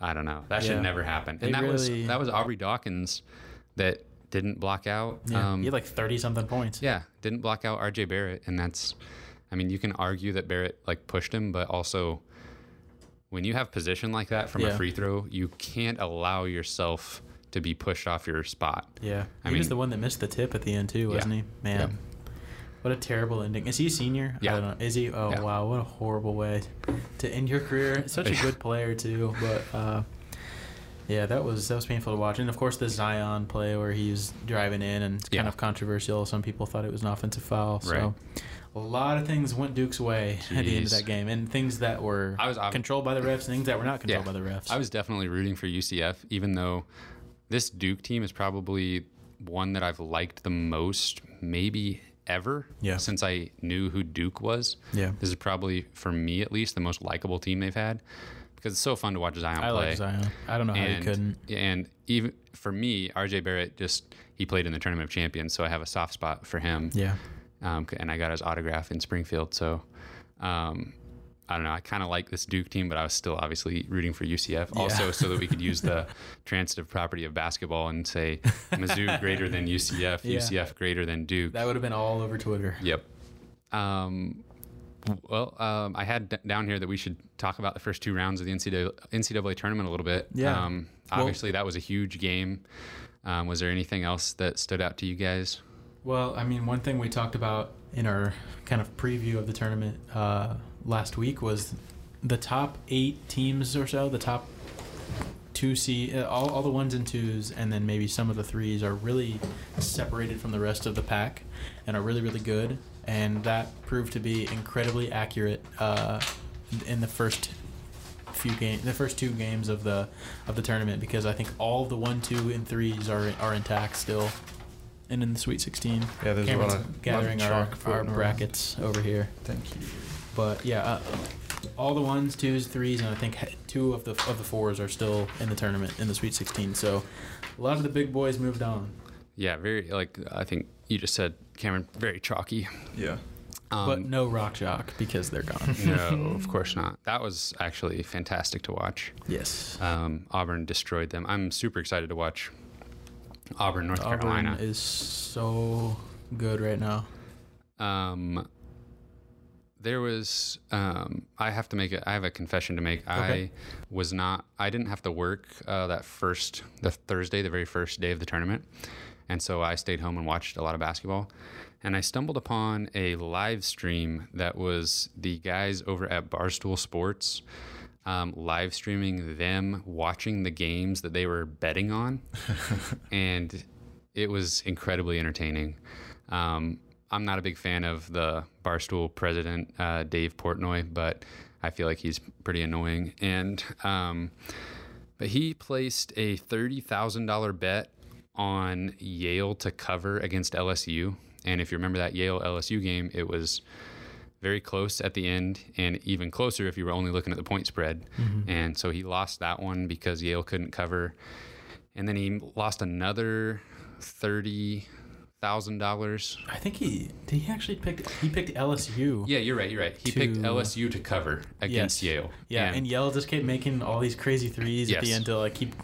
I don't know. That Yeah. should never happen. They And that really- was that was Aubrey Dawkins that didn't block out. Yeah, um, he had like thirty something points. yeah, didn't block out RJ Barrett, and that's. I mean, you can argue that Barrett like pushed him, but also when you have position like that from Yeah. a free throw, you can't allow yourself to be pushed off your spot. Yeah, I he was the one that missed the tip at the end too, wasn't Yeah. he? Man. What a terrible ending. Is he a senior? Yeah. I don't know. Is he? Oh Yeah. wow, what a horrible way to end your career. Such a good player too, but uh, yeah, that was that was painful to watch. And of course, the Zion play where he was driving in and it's kind Yeah. of controversial. Some people thought it was an offensive foul. So. Right. A lot of things went Duke's way at the end of that game, and things that were I was ob- controlled by the refs, things that were not controlled Yeah. by the refs. I was definitely rooting for UCF, even though this Duke team is probably one that I've liked the most, maybe ever, Yeah. since I knew who Duke was. yeah, This is probably, for me at least, the most likable team they've had because it's so fun to watch Zion I play. like Zion. I don't know how you couldn't. and even for me, RJ Barrett just he played in the tournament of champions, so I have a soft spot for him. Yeah, Um, and I got his autograph in Springfield, so um, I don't know. I kind of like this Duke team, but I was still obviously rooting for UCF, Yeah. also so that we could use the transitive property of basketball and say Mizzou greater than UCF, Yeah. UCF greater than Duke. that would have been all over Twitter. Yep. Um, well, um, I had d- down here that we should talk about the first two rounds of the NCAA, NCAA tournament a little bit. Yeah. Um, Well- obviously, that was a huge game. Um, was there anything else that stood out to you guys? Well, I mean, one thing we talked about in our kind of preview of the tournament uh, last week was the top eight teams or so, the top two C, uh, all, all the ones and twos, and then maybe some of the threes are really separated from the rest of the pack and are really, really good. And that proved to be incredibly accurate uh, in the first few games, the first two games of the of the tournament, because I think all the one, two, and threes are are intact still, and in the Sweet 16. Yeah, there's Cameron's a lot of gathering lot of our, our brackets over here. Thank you. But yeah, uh, all the ones, twos, threes, and I think two of the of the fours are still in the tournament in the Sweet 16. So a lot of the big boys moved on. Yeah, very like I think you just said, Cameron, very chalky. Yeah. Um, but no rock jock because they're gone. no, of course not. That was actually fantastic to watch. yes. Um, Auburn destroyed them. I'm super excited to watch Auburn, North Carolina. Auburn is so good right now. Um, there was. Um, I have to make it. I have a confession to make. Okay. I was not. I didn't have to work uh, that first, the Thursday, the very first day of the tournament, and so I stayed home and watched a lot of basketball. And I stumbled upon a live stream that was the guys over at Barstool Sports um, live streaming them watching the games that they were betting on, and it was incredibly entertaining. Um, I'm not a big fan of the Barstool president, uh, Dave Portnoy, but I feel like he's pretty annoying. And um, but he placed a thirty thousand dollar bet on Yale to cover against LSU. And if you remember that Yale LSU game, it was very close at the end, and even closer if you were only looking at the point spread. And so he lost that one because Yale couldn't cover. And then he lost another thirty thousand dollars. I think he did. He actually picked. He picked LSU. Yeah, you're right. You're right. He picked LSU to cover against Yes. Yale. Yeah, and, Yale just kept making all these crazy threes at the end to like keep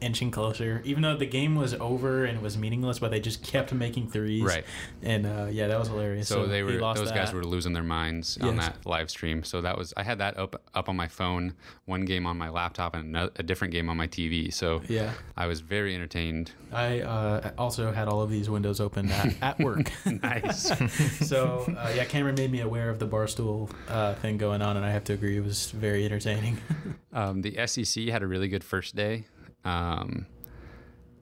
inching closer. Even though the game was over and it was meaningless, but they just kept making threes. Right. And uh, yeah, that was hilarious. so, they were those guys were losing their minds on that live stream. So that was I had that up up on my phone, one game on my laptop, and another, a different game on my TV. So Yeah, I was very entertained. I uh, also had all of these windows open at, at work. nice. so uh, yeah, Cameron made me aware of the barstool uh, thing going on, and I have to agree, it was very entertaining. Um, the SEC had a really good first day. Um,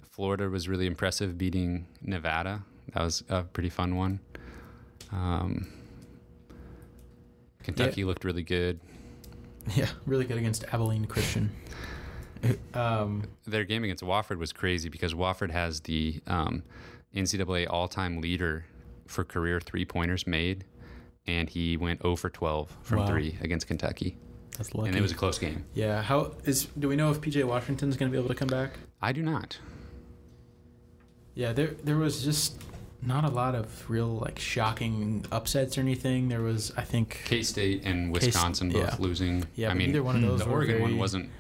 Florida was really impressive, beating Nevada. That was a pretty fun one. Um, Kentucky looked really good. yeah, really good against Abilene Christian. Um, Their game against Wofford was crazy because Wofford has the um, NCAA all-time leader for career three-pointers made, and he went 0 for 12 from Wow. three against Kentucky. That's lucky. and it was a close game. yeah. How is? Do we know if PJ Washington's going to be able to come back? I do not. Yeah, there there was just not a lot of real like shocking upsets or anything. There was, I think, K State and Wisconsin both yeah. losing. yeah, I mean, either one of hmm, those the Oregon very, one wasn't.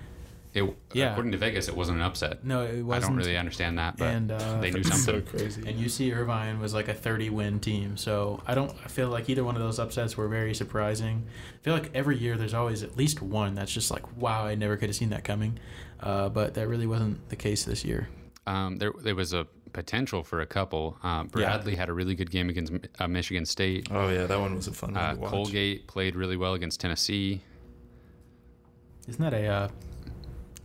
It Yeah. according to Vegas, it wasn't an upset. No, it I wasn't. I don't really understand that, but and uh, they knew so something. crazy. And UC Irvine was like a 30 win team. So I don't I feel like either one of those upsets were very surprising. I feel like every year there's always at least one that's just like, wow, I never could have seen that coming. Uh, but that really wasn't the case this year. Um, there, there was a potential for a couple. Uh, Bradley had a really good game against uh, Michigan State. oh yeah, that one was a fun one Uh, to watch. Colgate played really well against Tennessee. Isn't that a uh,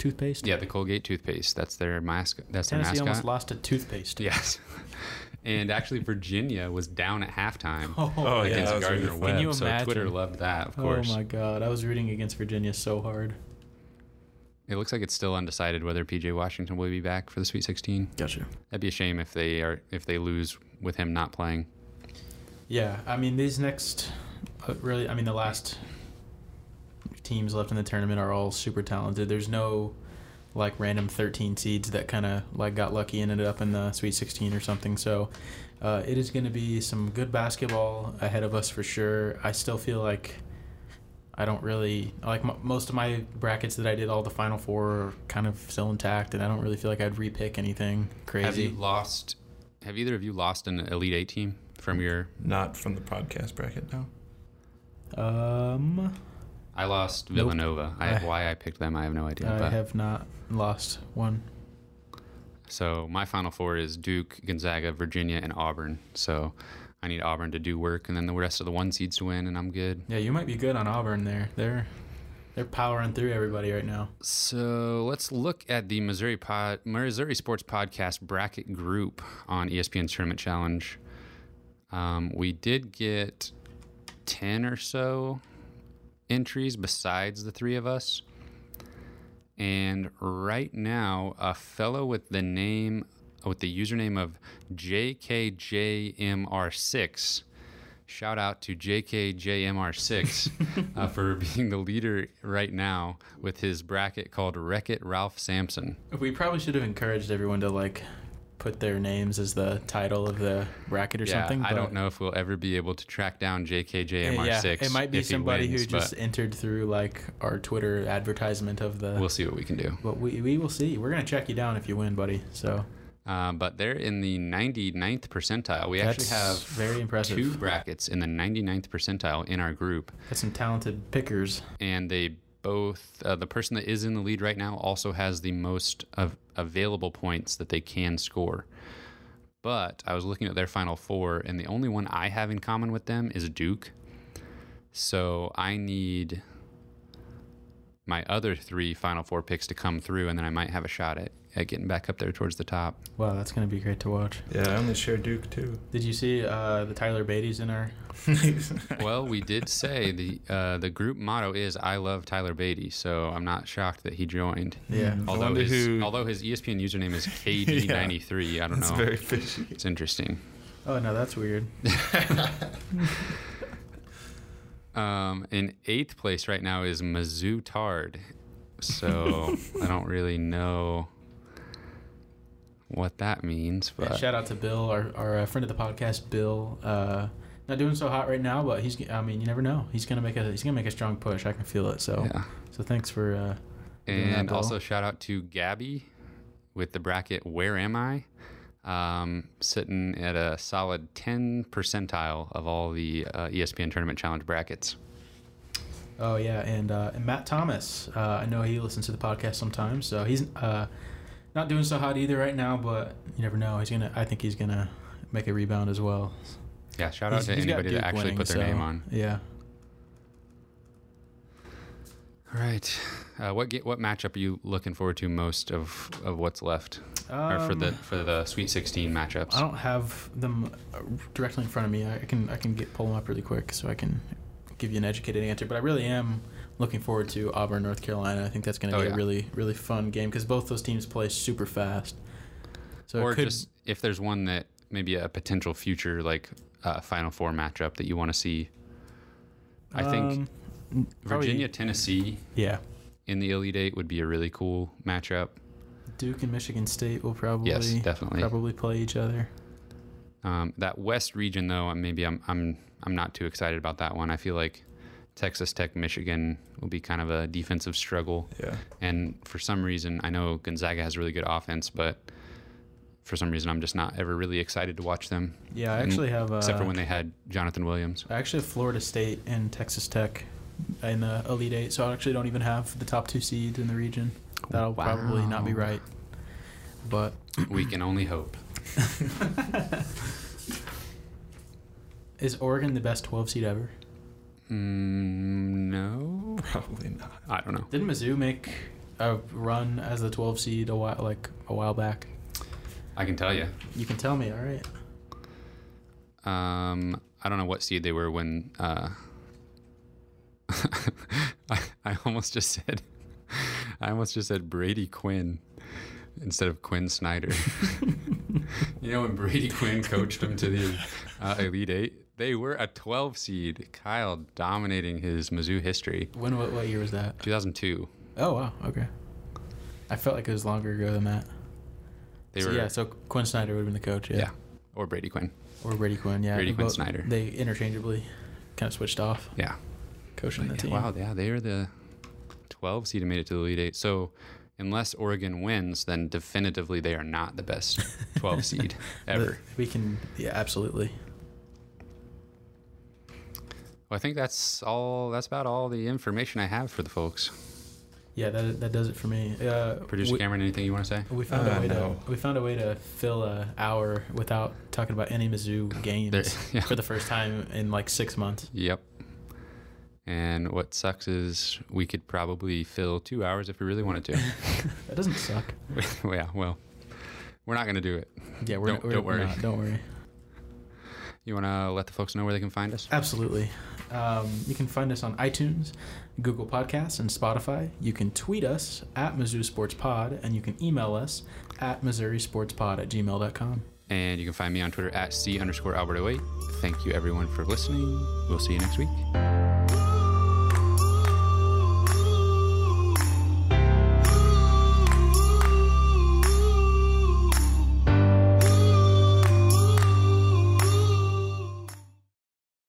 toothpaste? Yeah, the Colgate toothpaste. That's their mascot. That's Tennessee their almost lost to toothpaste. Yes. and actually, Virginia was down at halftime Oh, yeah, against that was Gardner really. Webb. Can you so Twitter loved that, of course. Oh my god, I was rooting against Virginia so hard. It looks like it's still undecided whether PJ Washington will be back for the Sweet 16. Gotcha. That'd be a shame if they are if they lose with him not playing. Yeah, I mean these next, uh, really, I mean the last teams left in the tournament are all super talented. There's no like random 13 seeds that kind of like got lucky and ended up in the Sweet 16 or something. So uh, it is going to be some good basketball ahead of us for sure. I still feel like I don't really like m- most of my brackets that I did. All the Final Four are kind of still intact, and I don't really feel like I'd repick anything crazy. Have you lost? Have either of you lost an Elite Eight team from your? Not from the podcast bracket, no. Um. I lost Nope. Villanova. I, I- why I picked them, I have no idea. I but have not lost one. so my Final Four is Duke, Gonzaga, Virginia, and Auburn. So I need Auburn to do work, and then the rest of the one seeds to win, and I'm good. Yeah, you might be good on Auburn there. They're they're powering through everybody right now. So let's look at the Missouri pod, Missouri Sports Podcast bracket group on ESPN Tournament Challenge. Um, we did get ten or so entries besides the three of us, and right now, a fellow with the name with the username of JKJMR6. Shout out to JKJMR6 uh, for being the leader right now with his bracket called Wreck It Ralph Sampson. We probably should have encouraged everyone to like put their names as the title of the bracket or yeah, something. I don't know if we'll ever be able to track down JKJMR6. Yeah, it might be somebody wins, who just entered through like our Twitter advertisement of the. We'll see what we can do. but we, we will see. We're gonna check you down if you win, buddy. So Uh, but they're in the 99th percentile. We that's actually have very impressive. two brackets in the 99th percentile in our group. Got some talented pickers. and they both uh, the person that is in the lead right now also has the most of available points that they can score. But i was looking at their final four and the only one i have in common with them is duke. So i need my other three final four picks to come through and then i might have a shot at, at getting back up there towards the top Wow, that's gonna be great to watch. Yeah, I only share Duke too. Did you see uh, the Tyler Beatty's in our? well we did say the uh, the group motto is i love tyler beatty so i'm not shocked that he joined Yeah. Although his, who. although his ESPN username is KD93, yeah, I don't It's know. It's very fishy. it's interesting. Oh no, that's weird. Um, in eighth place right now is Mizzou Tard. So I don't really know what that means, Yeah, but shout out to Bill, our, our uh, friend of the podcast, Bill. Uh, not doing so hot right now, but he's. I mean, you never know. He's gonna make a. He's gonna make a strong push. I can feel it. So, yeah. so thanks for. Uh, that, And Bill. also shout out to Gabby with the bracket Where Am I? Um, sitting at a solid 10 percentile of all the uh, ESPN Tournament Challenge brackets. oh yeah, and, uh, and Matt Thomas. Uh, I know he listens to the podcast sometimes, so he's uh, not doing so hot either right now. But you never know. He's gonna. I think he's gonna make a rebound as well. Yeah, shout out He's- to he's anybody that actually winning, put their so, name on. Yeah. All right. Uh, what get, what matchup are you looking forward to most of, of what's left, or for the Um, for the Sweet 16 matchups? I don't have them uh, directly in front of me. I can I can get pull them up really quick so I can give you an educated answer. But I really am looking forward to Auburn, North Carolina. I think that's going to Oh, be yeah. a really really fun game because both those teams play super fast. So or could, just if there's one that maybe a potential future like uh, Final Four matchup that you want to see. I think um, Probably- Virginia, Tennessee Yeah. in the Elite Eight would be a really cool matchup. Duke and Michigan State will probably Yes, definitely. probably play each other. Um, that West region, though, maybe I'm I'm I'm not too excited about that one. I feel like Texas Tech, Michigan will be kind of a defensive struggle, Yeah. and for some reason, I know Gonzaga has really good offense, but for some reason, I'm just not ever really excited to watch them, Yeah, I And- actually have uh, except for when they had Johnathan Williams. I actually have Florida State and Texas Tech in the Elite Eight, so I actually don't even have the top two seeds in the region. That'll probably not be right. But we can only hope. is Oregon the best 12 seed ever? Mm, no, Probably not. I don't know. Didn't Mizzou make a run as the 12 seed a while like a while back? I can tell you. You can tell me, all right. Um, I don't know what seed they were when. Uh, I, I almost just said, I almost just said Brady Quinn instead of Quin Snyder. you know when Brady Quinn coached them to the uh, Elite Eight, they were a 12 seed. Kyle dominating his Mizzou history. When what, what year was that? 2002. Oh wow, okay. I felt like it was longer ago than that. They So, were yeah, so Quin Snyder would have been the coach, yeah. yeah, or Brady Quinn. Or Brady Quinn, yeah. Brady Quin Snyder. They interchangeably kind of switched off Yeah. coaching But the yeah, team. Wow, yeah, they were the 12 seed and made it to the Elite Eight. So unless Oregon wins, then definitively they are not the best 12 seed ever. We can, yeah, absolutely. Well, I think that's all. That's about all the information I have for the folks. Yeah, that that does it for me. Uh, Producer we, Cameron, anything you want to say? we found Uh, a way no. to we found a way to fill a hour without talking about any Mizzou games There- yeah. for the first time in like six months. Yep. And what sucks is we could probably fill two hours if we really wanted to. That doesn't suck. yeah, well, we're not going to do it. Yeah, we're, Don't- we're, don't we're worry. not, don't worry. You want to let the folks know where they can find us? Absolutely. Um, you can find us on iTunes, Google Podcasts, and Spotify. You can tweet us at Mizzou Sports Pod, and you can email us at Missouri Sports Pod at gmail.com. And you can find me on Twitter at C underscore Albert08. Thank you everyone for listening. We'll see you next week.